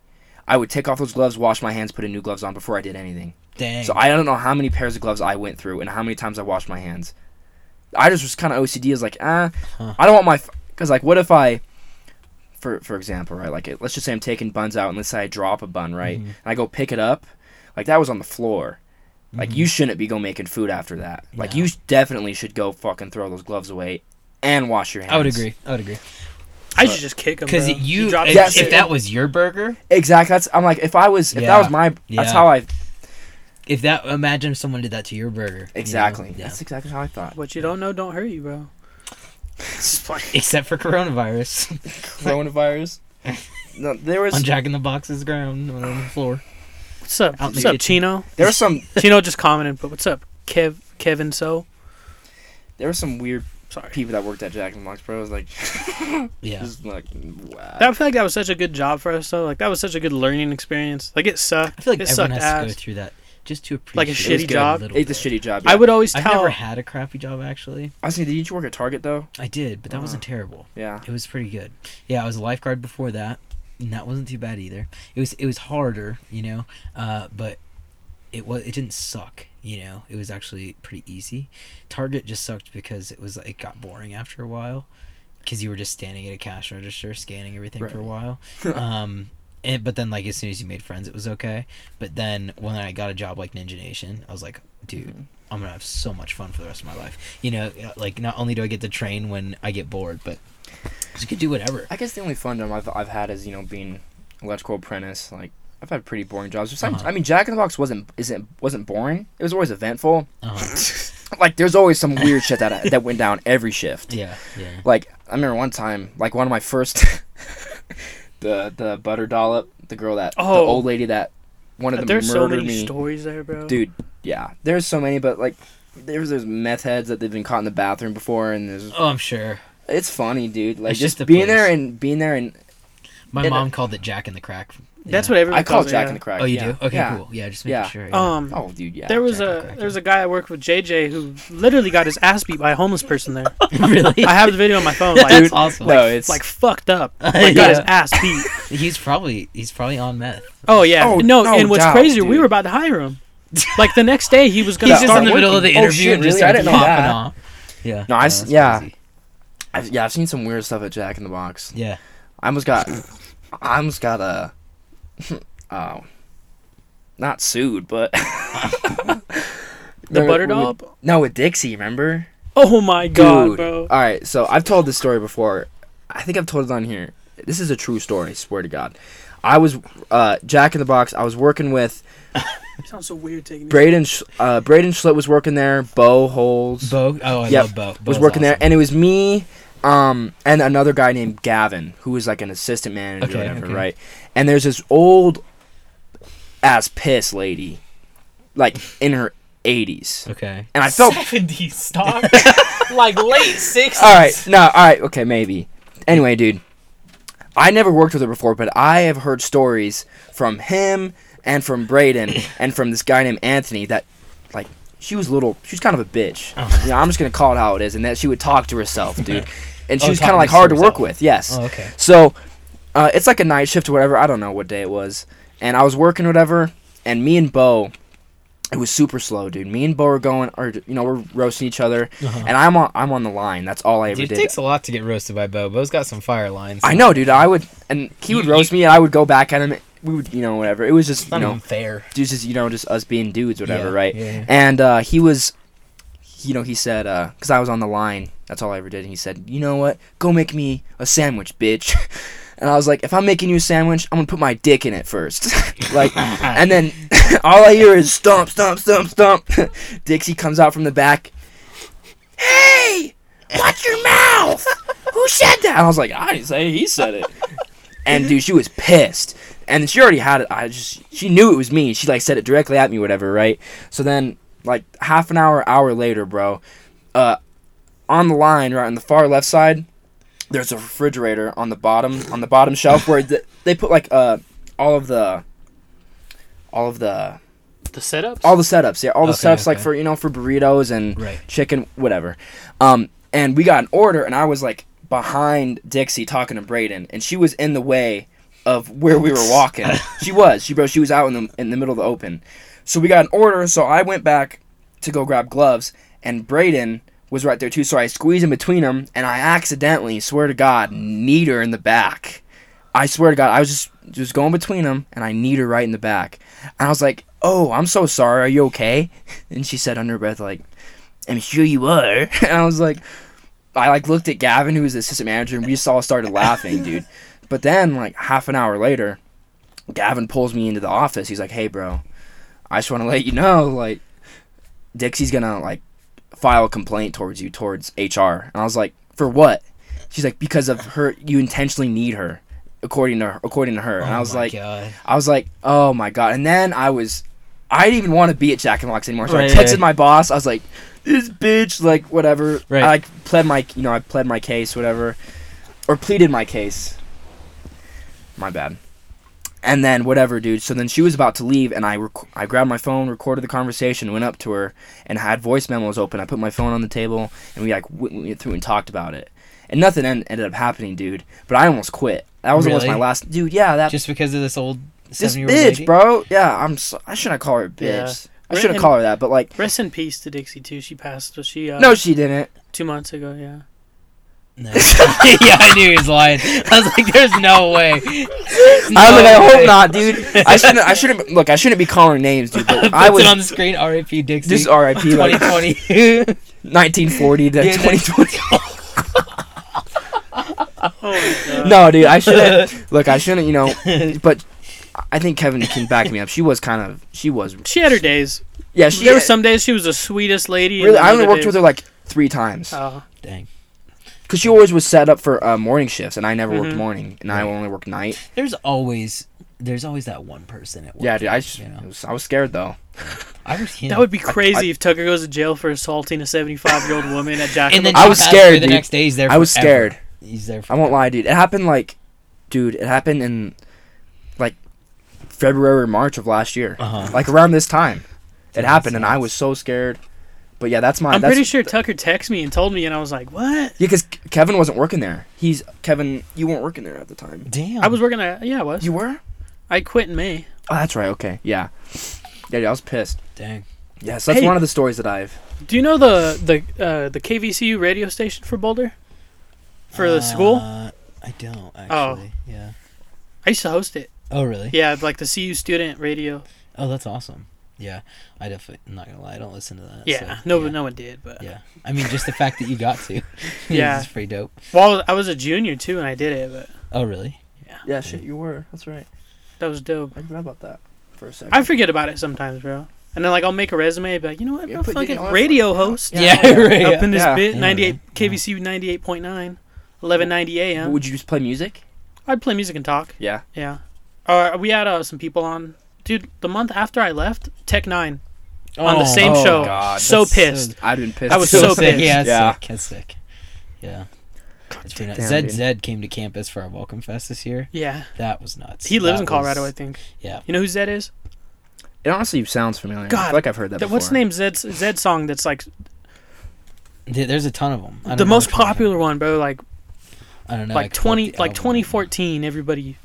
I would take off those gloves, wash my hands, put in new gloves on before I did anything. Dang. So I don't know how many pairs of gloves I went through and how many times I washed my hands. I just was kind of OCD. Is like, ah, Huh. I don't want my because like, what if I, for for example, right? Like, let's just say I'm taking buns out, and let's say I drop a bun, right? Mhm. And I go pick it up, like that was on the floor. Like Mhm. you shouldn't be go making food after that. Like you definitely should go fucking throw those gloves away and wash your hands. I would agree. I would agree. I should just kick him. Because bro. you, if, that Yes. if that was your burger, Exactly. That's I'm like if I was if that was my Yeah. that's how I if that imagine if someone did that to your burger. you know? exactly. Yeah. That's exactly how I thought. what you don't know don't hurt you, bro. [laughs] Except for coronavirus Coronavirus. [laughs] No, there was on Jack in the Box's ground on the floor. What's up? Out What's up, kitchen. Chino? there was some [laughs] Chino just commented, but what's up, Kev? Kevin? So there were some weird sorry. people that worked at Jack in the Box, bro. I was like, [laughs] Yeah. just like wow. I feel like that was such a good job for us, though. Like that was such a good learning experience. Like it sucked. I feel like it everyone sucked has to go through that just to appreciate Like a shitty was job? little It's a shitty job. I would always I've tell. never had a crappy job actually. I was thinking, did you work at Target though? I did, but that wasn't Uh-huh. terrible. Yeah. It was pretty good. Yeah, I was a lifeguard before that, and that wasn't too bad either. It was it was harder, you know, uh, but it was it didn't suck. You know, it was actually pretty easy. Target just sucked because it was it got boring after a while, because you were just standing at a cash register scanning everything for a while. [laughs] um, and but then like as soon as you made friends, it was okay. But then when I got a job like Ninja Nation, I was like, dude. Mm-hmm. I'm gonna have so much fun for the rest of my life. You know, like not only do I get to train when I get bored, but you could do whatever. I guess the only fun job I've, I've had is you know being electrical apprentice. Like I've had pretty boring jobs. Besides- Uh-huh. I mean, Jack in the Box wasn't isn't wasn't boring. It was always eventful. Uh-huh. [laughs] Like there's always some weird shit that that went down every shift. Yeah, yeah. Like I remember one time, like one of my first, [laughs] the the butter dollop, the girl that oh. the old lady that wanted to There's so murder many me. stories there, bro. Dude, yeah, there's so many, but like there's those meth heads that they've been caught in the bathroom before, and there's Oh, I'm sure. It's funny, dude. Like It's just, just a being there and being there and My And- mom called it Jack in the Crack. That's Yeah. what everyone I call calls it it, Jack yeah. in the Crack. Oh, you yeah. do? Okay, yeah. cool. Yeah, just making Yeah. sure. Yeah. Um, Oh, dude, yeah. there was Jack in the a Crack, there was yeah. a guy I worked with, JJ, who literally got his ass beat by a homeless person there. [laughs] really? I have the video on my phone. [laughs] Like, That's awesome. no, it's like fucked up. [laughs] Like got his ass beat. he's probably he's probably on meth. Oh yeah. Oh, no, no and what's doubt, crazy, we were about to hire him. Like the next day, he was gonna He's just start in the middle of working. the Oh, interview shit, and just really? I didn't know popping that. off. Yeah. No, I s- that's yeah. Crazy. I've, yeah, I've seen some weird stuff at Jack in the Box. Yeah. I almost got, I almost got a, [laughs] oh, not sued, but [laughs] The Remember butter with- No, with Dixie, remember? Oh my god, Dude. bro. All right, so I've told this story before. I think I've told it on here. This is a true story. Swear to God. I was uh, Jack in the Box. I was working with [laughs] sounds so weird taking. Braden. Sch- Uh, Braden Schlitt was working there. Bo Holes Bo. Oh, I Yep, love Bo. was Bo's working there, and it was me, um, and another guy named Gavin, who was like an assistant manager, Okay, or whatever, okay. right? And there's this old ass piss lady, like in her 80s, Okay. and I felt. 70s stock, [laughs] like late 60s. All right, no, all right, okay, maybe. Anyway, dude, I never worked with her before, but I have heard stories from him and from Braden [laughs] and from this guy named Anthony that, like, she was little, she was kind of a bitch. Uh-huh. You know, I'm just gonna call it how it is, and that she would talk to herself, dude, [laughs] and she Oh, was kind of like hard to work with. Yes. Oh, okay. So, uh, it's like a night shift or whatever. I don't know what day it was, and I was working whatever, and me and Bo, it was super slow, dude. Me and Bo are going, or you know, we're roasting each other, Uh-huh. and I'm on, I'm on the line. That's all I ever Dude, it takes a lot to get roasted by Bo. Bo's got some fire lines. I know, dude. I would, and he would You- roast me, and I would go back at him. We would, you know, whatever. It was just, you not know, even fair. just, you know, just us being dudes, whatever, Yeah, right? yeah, yeah. And uh, he was, you know, he said, uh, because I was on the line. That's all I ever did. And he said, you know what? Go make me a sandwich, bitch. [laughs] And I was like, if I'm making you a sandwich, I'm gonna put my dick in it first, [laughs] like, and then [laughs] all I hear is stomp, stomp, stomp, stomp. Dixie comes out from the back. Hey, watch your mouth. Who said that? And I was like, I didn't say. it, He said it. And dude, she was pissed, and she already had it. I just, she knew it was me. She like said it directly at me, whatever, right? So then, like half an hour, hour later, bro, uh, on the line, right on the far left side, there's a refrigerator on the bottom, on the bottom shelf where the, they put like uh all of the, all of the The setups. all the setups, yeah, all the Okay, setups like for you know for burritos and Right. chicken, whatever. Um, and we got an order, and I was like behind Dixie talking to Braden, and she was in the way of where we were walking. she was, she bro, she was out in the in the middle of the open. So we got an order, so I went back to go grab gloves, and Braden was right there too. So I squeezed in between them, and I accidentally, swear to God, kneed her in the back. I swear to God, I was just just going between them, and I kneed her right in the back. And I was like, "Oh, I'm so sorry. Are you okay?" [laughs] And she said under her breath, like, "I'm sure you are." [laughs] And I was like, I like looked at Gavin, who was the assistant manager, and we just all started laughing, [laughs] dude. But then, like half an hour later, Gavin pulls me into the office. He's like, "Hey, bro, I just want to [laughs] let you know, like, Dixie's gonna like file a complaint towards you towards HR." And I was like, "For what?" She's like, "Because of her, you intentionally need her, according to her, according to her." And Oh I was my like, God. I was like, "Oh my god!" And then I was, I didn't even want to be at Jack and Locks anymore. So Right, I texted right. my boss. I was like, "This bitch, like, whatever." Right. I like pled my, you know, I pled my case, whatever, or pleaded my case. My bad. And then whatever, dude. So then she was about to leave, and I rec- I grabbed my phone, recorded the conversation, went up to her, and had voice memos open. I put my phone on the table, and we like went, went through and talked about it. And nothing en- ended up happening, dude. But I almost quit. That was almost my last, dude. Yeah, that Just because of this old this bitch, lady? bro. Yeah, I'm. So, I shouldn't call her a bitch. Yeah. I shouldn't And- call her that, but like, Rest in peace to Dixie too. She passed. Was she? Uh, no, she didn't. two months ago. Yeah. No. [laughs] yeah, I knew he was lying. I was like, "There's no way." There's I was like, I no hope way. not, dude. I shouldn't. I [laughs] shouldn't. Look, I shouldn't be calling names, dude. But I Puts was it on the screen. R.I.P. Dixie. just R.I.P. Like 2020. 1940 [laughs] to Yeah, 2020. Oh no, dude, I shouldn't. Look, I shouldn't. You know, but I think Kevin can back me up. She was kind of. She was. She had her days. Yeah, she. there were some days she was the sweetest lady. Really, I only other worked with her like three times. Oh, Dang. Cause she always was set up for uh, morning shifts, and I never worked Mhm. morning, and I only worked night. There's always there's always that one person at work. Yeah, dude, I just, you know? was, I was scared though. I was. You that would be crazy if Tucker goes to jail for assaulting a 75 year old [laughs] woman at Jack. And then I was scared, through The dude. next day, he's there. I was forever. scared. He's there. I won't lie, dude. It happened like, dude, it happened in like February or March of last year, Uh huh. like around this time. It That's happened, and I was so scared. But yeah, that's my. I'm that's, pretty sure Tucker texted me and told me, and I was like, "What?" Yeah, because Kevin wasn't working there. He's Kevin. You weren't working there at the time. Damn. I was working at. Yeah, I was. You were? I quit in May. Oh, that's right. Okay, yeah, yeah. dude, I was pissed. Dang. Yes, that's Hey. one of the stories that I've. Do you know the the uh, the KVCU radio station for Boulder? For the school? Uh, I don't actually. Oh. actually. Yeah. I used to host it. Oh really? Yeah, like the CU student radio. Oh, that's awesome. Yeah. I definitely. I'm not gonna lie. I don't listen to that. Yeah, so, no, yeah. no one did, but Yeah. I mean, just the fact that you got to. [laughs] [laughs] Yeah. It's pretty dope. well, I was a junior too, and I did it, but Oh really? Yeah, Yeah, shit, you were. That's right. that was dope. I forgot about that for a second. I forget about it sometimes, bro. And then like I'll make a resume, be like, you know what, I'm a put- fucking yeah, radio yeah. host. Yeah. [laughs] right. Up in this Yeah. bit, 98 man. KVCU 98.9, 1190 AM. Would you just play music? I'd play music and talk. Yeah. Yeah. Uh, we had uh, some people on. Dude, the month after I left, Tech N9ne on the oh same oh, show. God, so that's so- pissed. I'd been pissed. I was too. [laughs] so sick. pissed. Yeah, that's Yeah. sick. That's sick. Yeah. It's pretty nuts. Zed. Zed came to campus for our welcome fest this year. Yeah. That was nuts. He lives That in Colorado, was- I think. Yeah. You know who Zed is? It honestly sounds familiar. I God, feel like I've heard that. That- before. what's the name Zed's Zed song that's like There's a ton of them. I don't the know most popular one, bro? Like I don't know. Like could 20 like 2014 everybody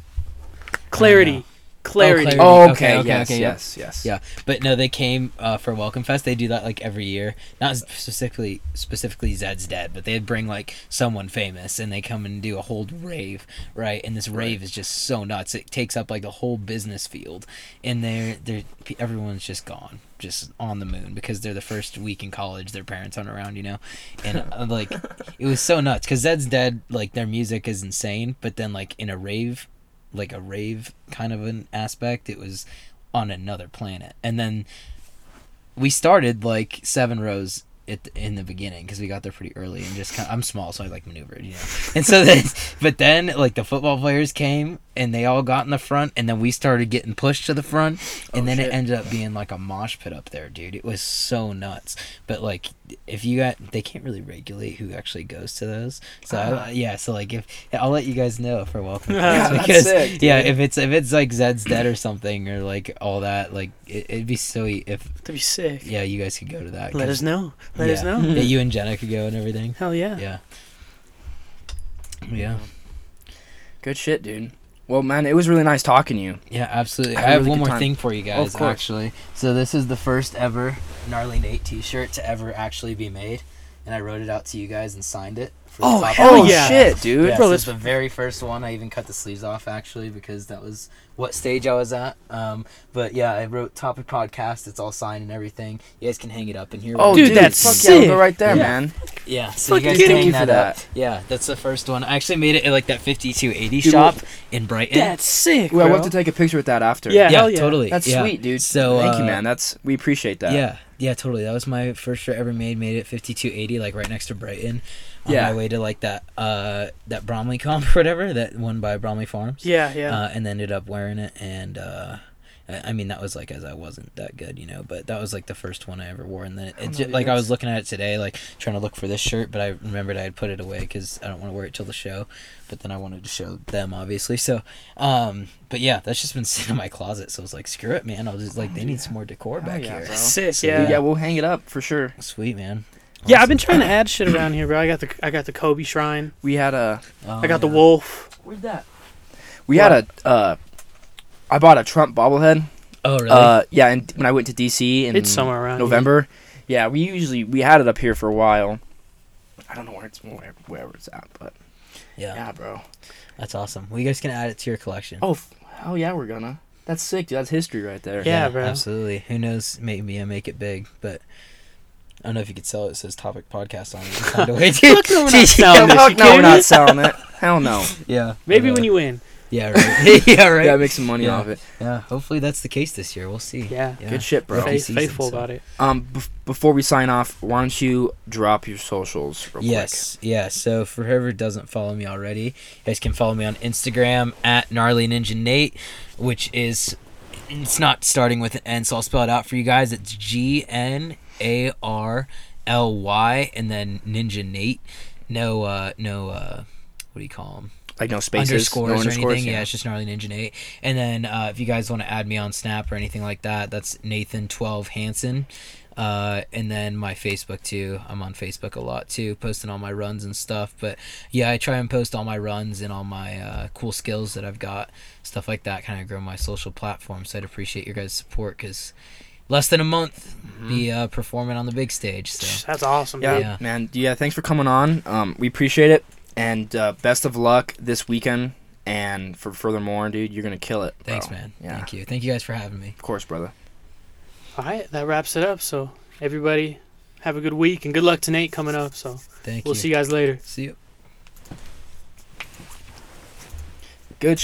Clarity. Clarity. Clarity. Oh, Okay, okay. okay, yes, okay, yeah. yes, yes. Yeah, but no, they came uh, for Welcome Fest. They do that like every year. Not specifically specifically Zeds Dead, but they'd bring like someone famous and they come and do a whole rave, right? And this rave is just so nuts. It takes up like the whole business field, and they're they're everyone's just gone, just on the moon because they're the first week in college. Their parents aren't around, you know, and uh, like it was so nuts because Zeds Dead. Like their music is insane, but then like in a rave, like a rave kind of an aspect, it was on another planet. And then we started like seven rows at the, in the beginning because we got there pretty early and just kind I'm small, so I like maneuvered, you know. And so then, [laughs] but then like the football players came and they all got in the front, and then we started getting pushed to the front, and Oh, then shit. it ended up being like a mosh pit up there, dude. It was so nuts. But like, if you got, they can't really regulate who actually goes to those. So. I, ah. yeah, so like if I'll let you guys know if we're welcome. Yeah, [laughs] that's because sick, yeah, if it's if it's like Zeds Dead or something or like all that, like it, it'd be so if That'd be sick. yeah, you guys could go to that. let us know. Let us know. Yeah, you and Jenna could go and everything. Hell yeah. Yeah. Yeah. Good shit, dude. Well, man, it was really nice talking to you. Yeah, absolutely. I I, have really one more time. thing for you Oh, guys, course. actually. So this is the first ever Gnarly Nate T-shirt to ever actually be made, and I wrote it out to you guys and signed it. For Oh, top hell of- yeah. shit, dude. Yeah, Bro, so that's- it's the very first one. I even cut the sleeves off actually because that was what stage I was at. Um, but yeah, I wrote topic podcast. It's all signed and everything. You guys can hang it up in here. Oh, Dude, dude, that's fuck yeah, sick. go right there, Yeah. man. yeah. So you guys kidding can hang me that, up. Yeah, that's the first one. I actually made it at like that 5280 Dude, shop in Brighton. That's sick. Well, bro. we'll have to take a picture with that after. Yeah, yeah, hell yeah. totally. That's yeah. sweet, dude. So thank you, uh, man. That's we appreciate that. Yeah, yeah, totally. That was my first shirt ever made. Made it 5280, like right next to Brighton. On Yeah. my way to like that uh that Bromley [laughs] comp or whatever that one by Bromley Farms. Yeah, yeah. Uh, and ended up wearing it, and uh, I I mean that was like as I wasn't that good, you know. But that was like the first one I ever wore, and then it, Oh, it no, like I was looking at it today, like trying to look for this shirt, but I remembered I had put it away because I don't want to wear it till the show. But then I wanted to show them, obviously. So, um, but yeah, that's just been [laughs] sitting in my closet. So I was like, screw it, man. I'll just like they need some more decor Hell back yeah, here. bro. sick. So, yeah. yeah, we'll hang it up for sure. Sweet man. Yeah, I've been trying to add shit around here, bro. I got the I got the Kobe shrine. We had a Oh, I got the yeah. wolf. where's that? We had a uh, I bought a Trump bobblehead. Oh really? Uh, yeah, and when I went to DC in It's somewhere around here. November. Yeah, we usually we had it up here for a while. I don't know where it's where, wherever it's at, but yeah, yeah, bro. that's awesome. Well, you guys can add it to your collection. Oh, f- hell yeah, we're gonna. That's sick, dude. That's history right there. Yeah, bro. Absolutely. Who knows? Maybe I make it big, but I don't know if you could sell it. It says topic podcast on it. You can [laughs] Find a way [laughs] to. Fuck no, we're not [laughs] selling this. You no, we're kidding not selling it. Hell no. yeah. Maybe when you win. Yeah. Right. yeah. Right. Yeah, make some money Yeah. off it. Yeah. Hopefully that's the case this year. We'll see. Yeah. Yeah. Good shit, bro. Rookie Faith, season, faithful so- about it. Um, bef- before we sign off, why don't you drop your socials real Yes, yeah. So for whoever doesn't follow me already, you guys can follow me on Instagram at gnarly ninja Nate, which is it's not starting with an N, so I'll spell it out for you guys. It's G N A R L Y and then Ninja Nate. No, uh, no, uh, what do you call them? Like no spaces, underscores no or underscores. anything. Yeah. it's just gnarly ninja Nate. And then uh, if you guys want to add me on Snap or anything like that, that's Nathan twelve Hansen. Uh, and then my Facebook too. I'm on Facebook a lot too, posting all my runs and stuff. But yeah, I try and post all my runs and all my uh, cool skills that I've got, stuff like that. Kind of grow my social platform. So I'd appreciate your guys' support because less than a month, be uh, performing on the big stage. So That's awesome, Yeah, dude. Yeah. man. Yeah, thanks for coming on. Um, we appreciate it, and uh, best of luck this weekend. And for furthermore, dude, you're gonna kill it. bro. thanks, man. Yeah, Thank you. Thank you guys for having me. of course, brother. All right, that wraps it up. So everybody have a good week and good luck to Nate coming up. So Thank we'll you. see you guys later. See you. Good.